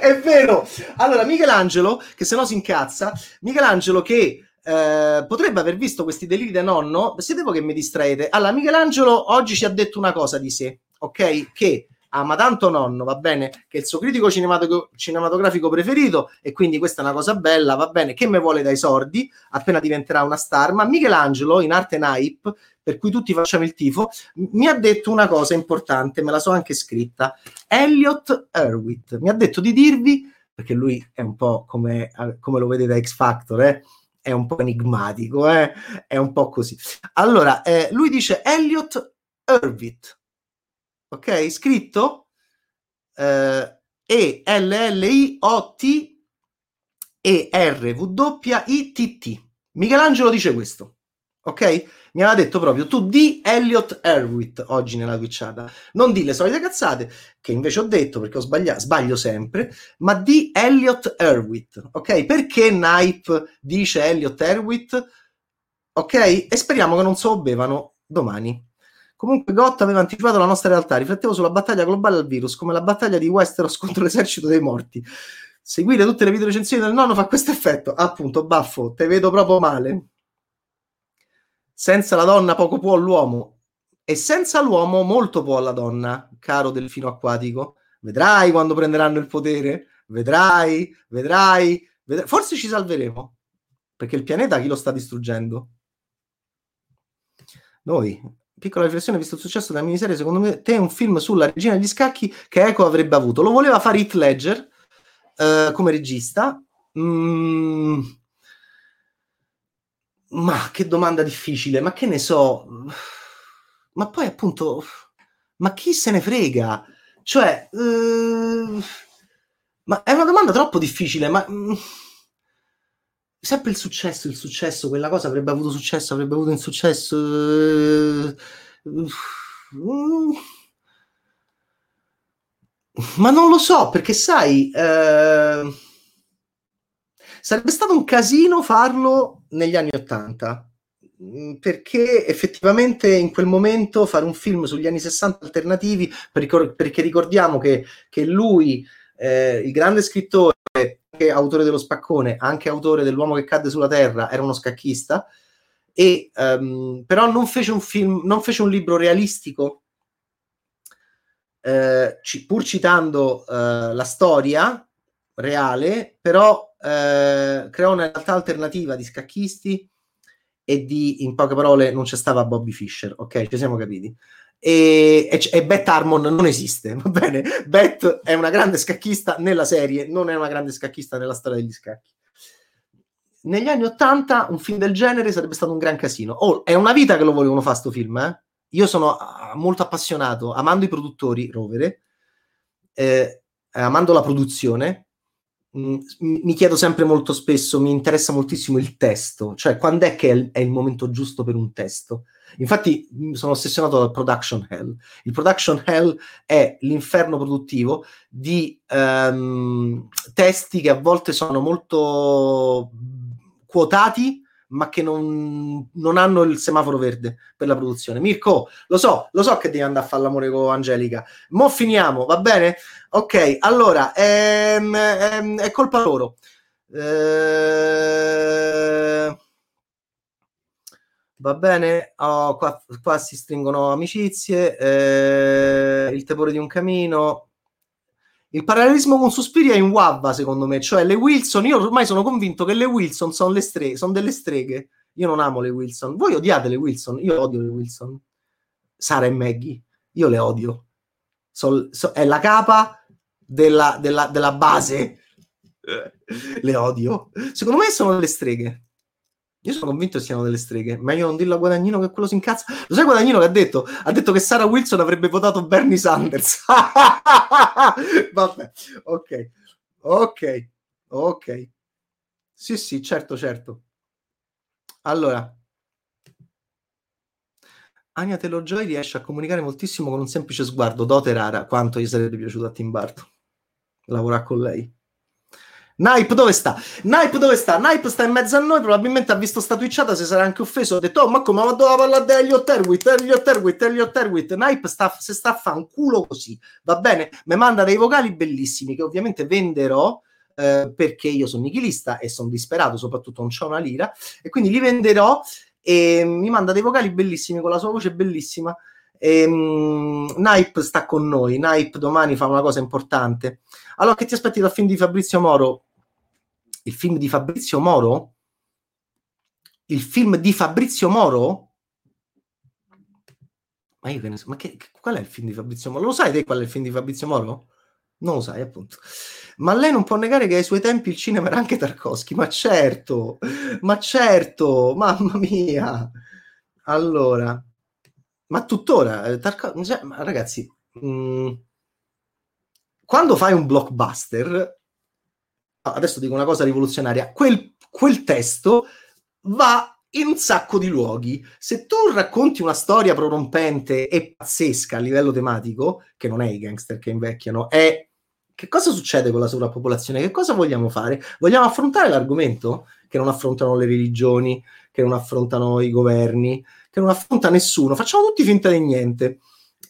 è vero! Allora, Michelangelo, che se no si incazza, Michelangelo che eh, potrebbe aver visto questi deliri da nonno. Siete voi che mi distraete. Allora, Michelangelo oggi ci ha detto una cosa di sé, ok? Che ama tanto nonno, va bene, che è il suo critico cinematogra- cinematografico preferito e quindi questa è una cosa bella, va bene, che me vuole dai sordi, appena diventerà una star, ma Michelangelo in arte Naip, per cui tutti facciamo il tifo, mi ha detto una cosa importante, me la so anche scritta, Elliot Erwitt, mi ha detto di dirvi, perché lui è un po' come, come lo vede da X Factor, eh? È un po' enigmatico, eh? è un po' così. Allora, eh, lui dice Elliot Erwitt, ok? Scritto eh, E-L-L-I-O-T E-R-W-I-T-T. Michelangelo dice questo, ok? Mi aveva detto proprio tu di Elliot Erwitt oggi nella twitchata, non di le solite cazzate, che invece ho detto perché ho sbagliato, sbaglio sempre, ma di Elliot Erwitt, ok? Perché Nipe dice Elliot Erwitt, ok? E speriamo che non se lo bevano domani. Comunque Gott aveva anticipato la nostra realtà, riflettevo sulla battaglia globale al virus, come la battaglia di Westeros contro l'esercito dei morti. Seguire tutte le video recensioni del nonno fa questo effetto. Appunto, baffo, te vedo proprio male. Senza la donna poco può l'uomo e senza l'uomo molto può la donna, caro delfino acquatico. Vedrai quando prenderanno il potere, vedrai, vedrai, vedrai. Forse ci salveremo, perché il pianeta chi lo sta distruggendo? Noi, piccola riflessione, visto il successo della miniserie, secondo me te è un film sulla regina degli scacchi che Eco avrebbe avuto. Lo voleva fare Heath Ledger uh, come regista. Mm, ma che domanda difficile, ma che ne so. Ma poi appunto, ma chi se ne frega? Cioè, uh, ma è una domanda troppo difficile, ma... Mm, sempre il successo, il successo, quella cosa avrebbe avuto successo, avrebbe avuto insuccesso. Uh, ma non lo so, perché sai, uh, sarebbe stato un casino farlo negli anni Ottanta, mm, perché effettivamente in quel momento fare un film sugli anni 60 alternativi, perché ricordiamo che, che lui, eh, il grande scrittore, anche autore dello spaccone, anche autore dell'uomo che cadde sulla terra, era uno scacchista, e, um, però non fece un film, non fece un libro realistico, eh, pur citando uh, la storia reale, però eh, creò una realtà alternativa di scacchisti e di, in poche parole, non c'è stava Bobby Fischer, ok? Ci siamo capiti e, e, e Beth Harmon non esiste, [laughs] va bene? Beth è una grande scacchista nella serie, non è una grande scacchista nella storia degli scacchi. Negli anni Ottanta un film del genere sarebbe stato un gran casino. Oh, è una vita che lo volevano fare sto film, eh? Io sono uh, molto appassionato, amando i produttori, Rovere, eh, amando la produzione, mi chiedo sempre molto spesso, mi interessa moltissimo il testo, cioè quando è che è il, è il momento giusto per un testo? Infatti sono ossessionato dal production hell. Il production hell è l'inferno produttivo di um, testi che a volte sono molto quotati, ma che non, non, hanno il semaforo verde per la produzione. Mirko, lo so, lo so che devi andare a fare l'amore con Angelica. Mo' finiamo, va bene? Ok, allora, ehm, ehm, è colpa loro. Ehm Va bene, oh, qua, qua, si stringono amicizie, eh, il tepore di un camino. Il parallelismo con Suspiria è in Wabba, secondo me, cioè le Wilson, io ormai sono convinto che le Wilson sono, le streghe, sono delle streghe. Io non amo le Wilson. Voi odiate le Wilson? Io odio le Wilson. Sara e Maggie, io le odio. So, so, è la capa della, della, della base. le odio. Secondo me sono delle streghe. Io sono convinto siano delle streghe, ma io non dirlo a Guadagnino che quello si incazza. Lo sai Guadagnino che ha detto? Ha detto che Sarah Wilson avrebbe votato Bernie Sanders. [laughs] Vabbè, ok, ok, ok. Sì, sì, certo, certo. Allora, Anya Taylor-Joy riesce a comunicare moltissimo con un semplice sguardo, dote rara, quanto gli sarebbe piaciuto a Tim Burton lavorare con lei. Nipe dove sta? Nipe dove sta? Nipe sta in mezzo a noi, probabilmente ha visto sta twitchata, si sarà anche offeso, ha detto oh ma come, ma dove parlare di Elliot Erwitt, Elliot Erwitt, Elliot sta, se sta a fare un culo così, va bene? Mi manda dei vocali bellissimi che ovviamente venderò eh, perché io sono nichilista e sono disperato, soprattutto non c'ho una lira, e quindi li venderò e mi manda dei vocali bellissimi con la sua voce bellissima E, um, Nipe sta con noi. Nipe domani fa una cosa importante. Allora, che ti aspetti dal film di Fabrizio Moro? Il film di Fabrizio Moro? Il film di Fabrizio Moro? Ma io che ne so, ma che, qual è il film di Fabrizio Moro? Lo sai te qual è il film di Fabrizio Moro? Non lo sai, appunto. Ma lei non può negare che ai suoi tempi il cinema era anche Tarkovsky. Ma certo, ma certo, mamma mia. Allora, ma tuttora, eh, Tarkovsky, cioè, ma ragazzi, mh, mm, quando fai un blockbuster, adesso dico una cosa rivoluzionaria, quel, quel testo va in un sacco di luoghi. Se tu racconti una storia prorompente e pazzesca a livello tematico, che non è i gangster che invecchiano, è che cosa succede con la sovrappopolazione? Che cosa vogliamo fare? Vogliamo affrontare l'argomento che non affrontano le religioni, che non affrontano i governi, che non affronta nessuno? Facciamo tutti finta di niente.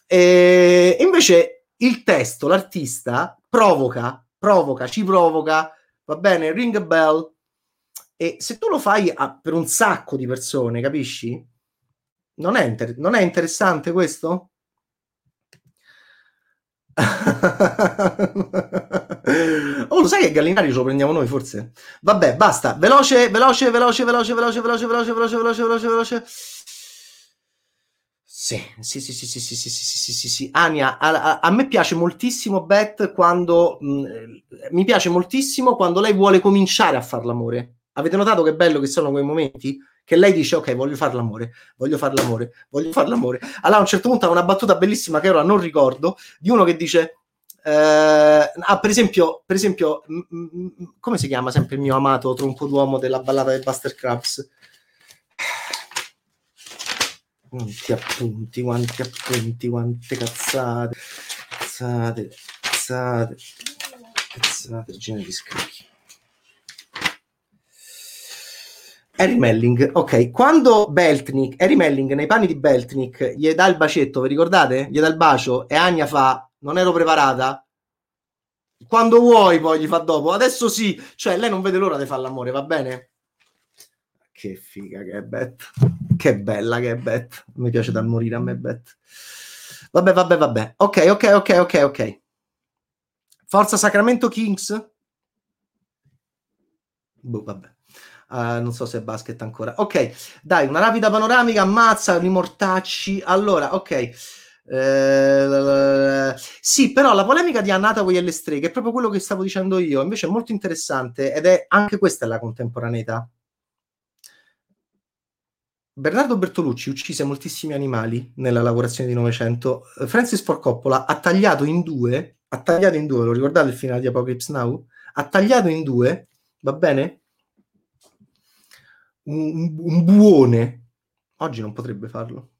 E invece il testo, l'artista provoca, provoca, ci provoca, va bene, ring bell, e se tu lo fai a, per un sacco di persone, capisci? Non è, inter- non è interessante questo? oh, lo sai che Gallinari ce lo prendiamo noi, forse? Vabbè, basta. Veloce, veloce, veloce, veloce, veloce, veloce, veloce, veloce, veloce, veloce, veloce. Sì, sì, sì, sì, sì, sì, sì, sì, sì, sì, sì. Ania, a, a, a me piace moltissimo Beth quando mh, mi piace moltissimo quando lei vuole cominciare a far l'amore. Avete notato che bello che sono quei momenti? Che lei dice, ok, voglio fare l'amore, voglio fare l'amore, voglio fare l'amore. Allora a un certo punto ha una battuta bellissima che ora non ricordo, di uno che dice, eh, ah, per esempio, per esempio m- m- come si chiama sempre il mio amato tronco d'uomo della ballata del Buster Crabs? Quanti appunti, quanti appunti, quante cazzate, cazzate, cazzate, cazzate, genere di scacchi. Harry Melling, ok, quando Beltnik, Harry Melling nei panni di Beltnik gli dà il bacetto, vi ricordate? Gli dà il bacio e Anya fa, non ero preparata, quando vuoi poi gli fa dopo, adesso sì, cioè lei non vede l'ora di fare l'amore, va bene? Che figa che è Beth, che bella che è Beth, mi piace da morire a me Beth. Vabbè, vabbè, vabbè, ok, ok, ok, ok, ok. Forza Sacramento Kings? Boh, vabbè. Uh, non so se è basket ancora. Ok, dai, una rapida panoramica, ammazza i mortacci. Allora, ok. Eh, sì, però la polemica di Anna Hathaway e le streghe è proprio quello che stavo dicendo io. Invece è molto interessante ed è anche questa la contemporaneità. Bernardo Bertolucci uccise moltissimi animali nella lavorazione di Novecento. Francis Ford Coppola ha tagliato in due, ha tagliato in due, lo ricordate il finale di Apocalypse Now? Ha tagliato in due, va bene? un, un buone oggi non potrebbe farlo.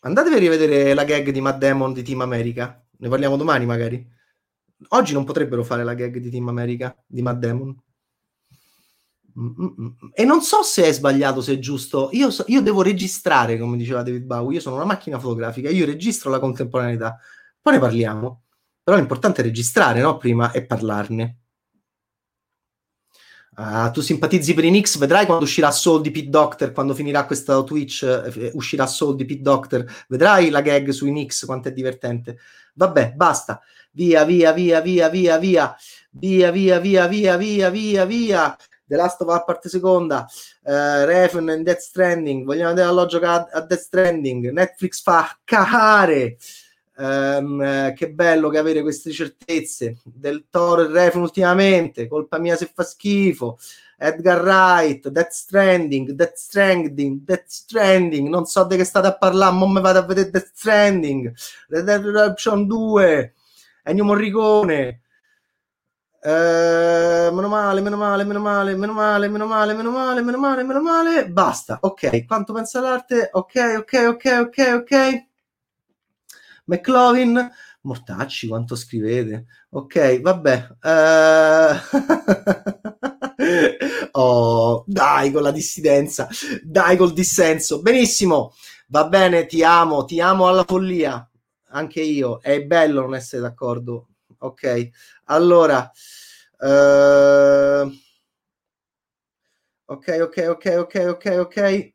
Andatevi a rivedere la gag di Matt Damon di Team America. Ne parliamo domani, magari. Oggi non potrebbero fare la gag di Team America di Matt Damon. Mm-mm. E non so se è sbagliato, se è giusto. Io, so, io, devo registrare, come diceva David Bowie. Io sono una macchina fotografica, io registro la contemporaneità. Poi ne parliamo. Però l'importante è registrare, no? Prima e parlarne. Uh, tu simpatizzi per i Knicks, vedrai quando uscirà Soul di Pete Doctor, quando finirà questa Twitch, eh, uscirà Soul di Pete Doctor, vedrai la gag sui Knicks, quanto è divertente. Vabbè, basta. Via, via, via, via, via, via, via, via, via, via, via, via. The Last of Us parte seconda, uh, Refn and Death Stranding, vogliamo vedere l'alloggio a, a Death Stranding, Netflix fa cacare. Um, che bello che avere queste certezze. Del Toro e Refn ultimamente colpa mia se fa schifo. Edgar Wright Death Stranding Death Stranding Death Stranding. Non so di che state a parlare ma mi vado a vedere Death Stranding. Red Dead Redemption 2 Ennio Morricone Uh, meno male, meno male, meno male, meno male, meno male, meno male, meno male, meno male, basta. Ok, quanto pensa l'arte? Ok, ok, ok, ok, ok. McLovin, Mortacci, quanto scrivete? Ok, vabbè. Uh... [laughs] oh, dai con la dissidenza, dai col dissenso. Benissimo, va bene, ti amo, ti amo alla follia. Anche io, è bello non essere d'accordo. Ok, allora... Uh... Ok, ok, ok, ok, ok, ok.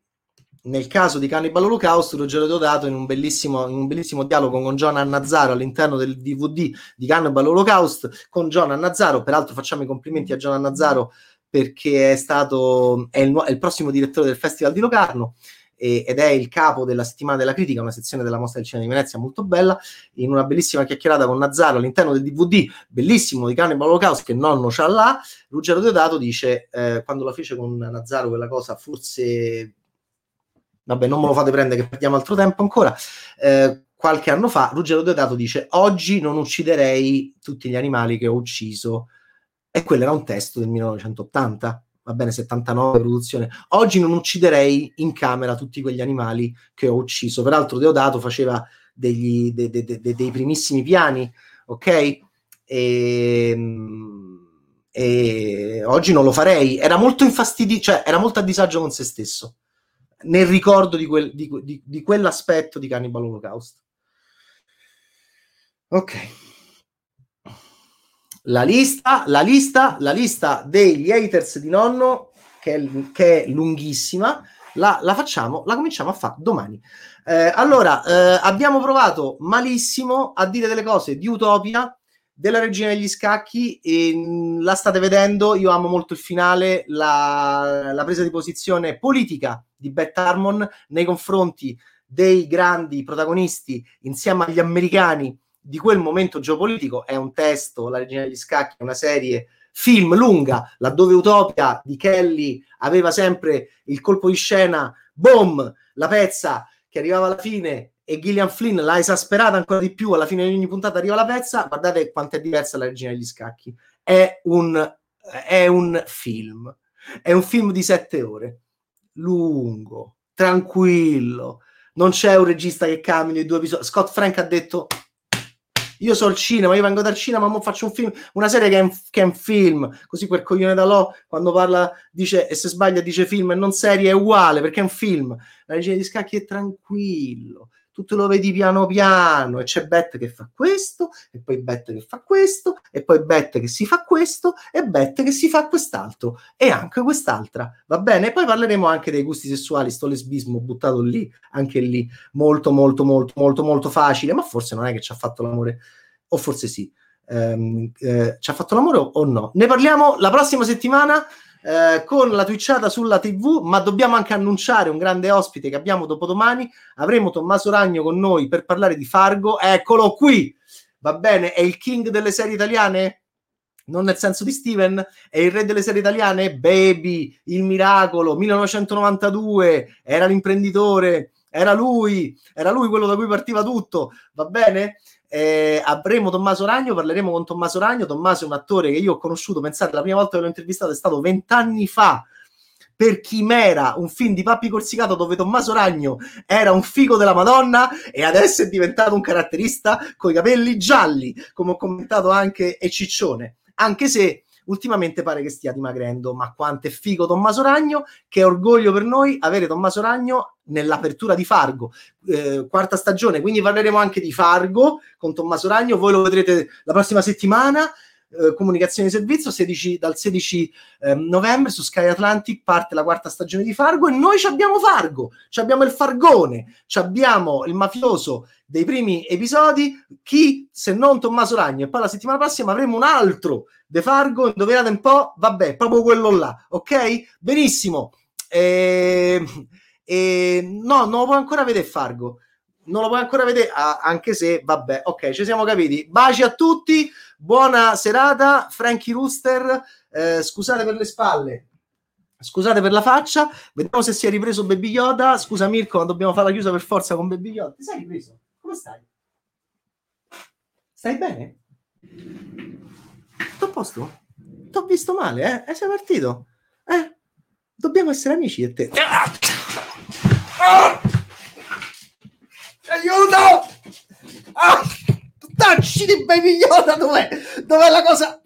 nel caso di Cannibal Holocaust, Ruggero Deodato in un bellissimo, in un bellissimo dialogo con John Annazzaro all'interno del DVD di Cannibal Holocaust, con John Annazzaro, peraltro facciamo i complimenti a John Annazzaro perché è stato è il, è il prossimo direttore del Festival di Locarno e, ed è il capo della settimana della critica, una sezione della mostra del cinema di Venezia molto bella, in una bellissima chiacchierata con Nazzaro all'interno del DVD, bellissimo di Cannibal Holocaust che nonno c'ha là, Ruggero Deodato dice, eh, quando la fece con Nazzaro quella cosa, forse, vabbè non me lo fate prendere che perdiamo altro tempo ancora, eh, qualche anno fa Ruggero Deodato dice, oggi non ucciderei tutti gli animali che ho ucciso, e quello era un testo del 1980 va bene 79 produzione. Oggi non ucciderei in camera tutti quegli animali che ho ucciso. Peraltro Deodato faceva degli, de, de, de, dei primissimi piani, ok? E, ehm, e, oggi non lo farei. Era molto infastidito, cioè era molto a disagio con se stesso nel ricordo di, quel, di, di, di quell'aspetto di Cannibal Holocaust. Ok la lista, la lista, la lista degli haters di nonno, che è, che è lunghissima, la, la, facciamo, la cominciamo a fare domani. Eh, allora, eh, abbiamo provato malissimo a dire delle cose di Utopia, della regina degli scacchi, mh, la state vedendo, io amo molto il finale, la, la presa di posizione politica di Beth Harmon nei confronti dei grandi protagonisti insieme agli americani di quel momento geopolitico è un testo, La regina degli scacchi, una serie film lunga, laddove Utopia di Kelly aveva sempre il colpo di scena, boom, la pezza che arrivava alla fine e Gillian Flynn l'ha esasperata ancora di più, alla fine di ogni puntata arriva la pezza, guardate quanto è diversa la regina degli scacchi. È un, è un film, è un film di sette ore, lungo, tranquillo, non c'è un regista che cambia i due episodi. Scott Frank ha detto io so il cinema, io vengo dal cinema, ma faccio un film, una serie che è, un, che è un film. Così quel coglione da Lo, quando parla, dice, e se sbaglia dice film e non serie, è uguale, perché è un film. La regina di scacchi è tranquillo tu lo vedi piano piano e c'è Bet che fa questo e poi Bet che fa questo e poi Bet che si fa questo e Bet che si fa quest'altro e anche quest'altra. Va bene? Poi parleremo anche dei gusti sessuali sto lesbismo buttato lì anche lì. Molto molto molto molto molto facile ma forse non è che ci ha fatto l'amore o forse sì. Ehm, eh, ci ha fatto l'amore o no? Ne parliamo la prossima settimana eh, con la twitchata sulla TV, ma dobbiamo anche annunciare un grande ospite che abbiamo dopodomani. Avremo Tommaso Ragno con noi per parlare di Fargo. Eccolo qui, va bene? È il king delle serie italiane? Non nel senso di Steven, è il re delle serie italiane? Baby, Il Miracolo, 1992, era l'imprenditore, era lui, era lui quello da cui partiva tutto, va bene? Eh, avremo Tommaso Ragno, parleremo con Tommaso Ragno. Tommaso è un attore che io ho conosciuto, pensate, la prima volta che l'ho intervistato è stato vent'anni fa per Chimera, un film di Pappi Corsicato dove Tommaso Ragno era un figo della Madonna e adesso è diventato un caratterista con i capelli gialli, come ho commentato anche e Ciccione. Anche se ultimamente pare che stia dimagrendo, ma quanto è figo Tommaso Ragno, che orgoglio per noi avere Tommaso Ragno nell'apertura di Fargo, eh, quarta stagione, quindi parleremo anche di Fargo con Tommaso Ragno, voi lo vedrete la prossima settimana. Eh, comunicazione di servizio 16, dal 16 eh, novembre su Sky Atlantic parte la quarta stagione di Fargo e noi abbiamo Fargo, abbiamo il Fargone, abbiamo il mafioso dei primi episodi, chi se non Tommaso Ragno? E poi la settimana prossima avremo un altro De Fargo, indovinate un po', vabbè, proprio quello là, ok? Benissimo. E, e, no, non lo puoi ancora vedere Fargo. Non lo puoi ancora vedere, ah, anche se, vabbè, ok, ci siamo capiti. Baci a tutti, buona serata, Frankie Rooster, eh, scusate per le spalle, Scusate per la faccia, vediamo se si è ripreso Baby Yoda. Scusa Mirko, ma dobbiamo fare la chiusa per forza con Baby Yoda. Ti sei ripreso? Come stai? Stai bene? Tutto a posto? Ti ho visto male, eh? E sei partito? Eh? Dobbiamo essere amici e te. Ah! Aiuto! Ah! Tacci di Baby Yoda, dov'è? Dov'è la cosa?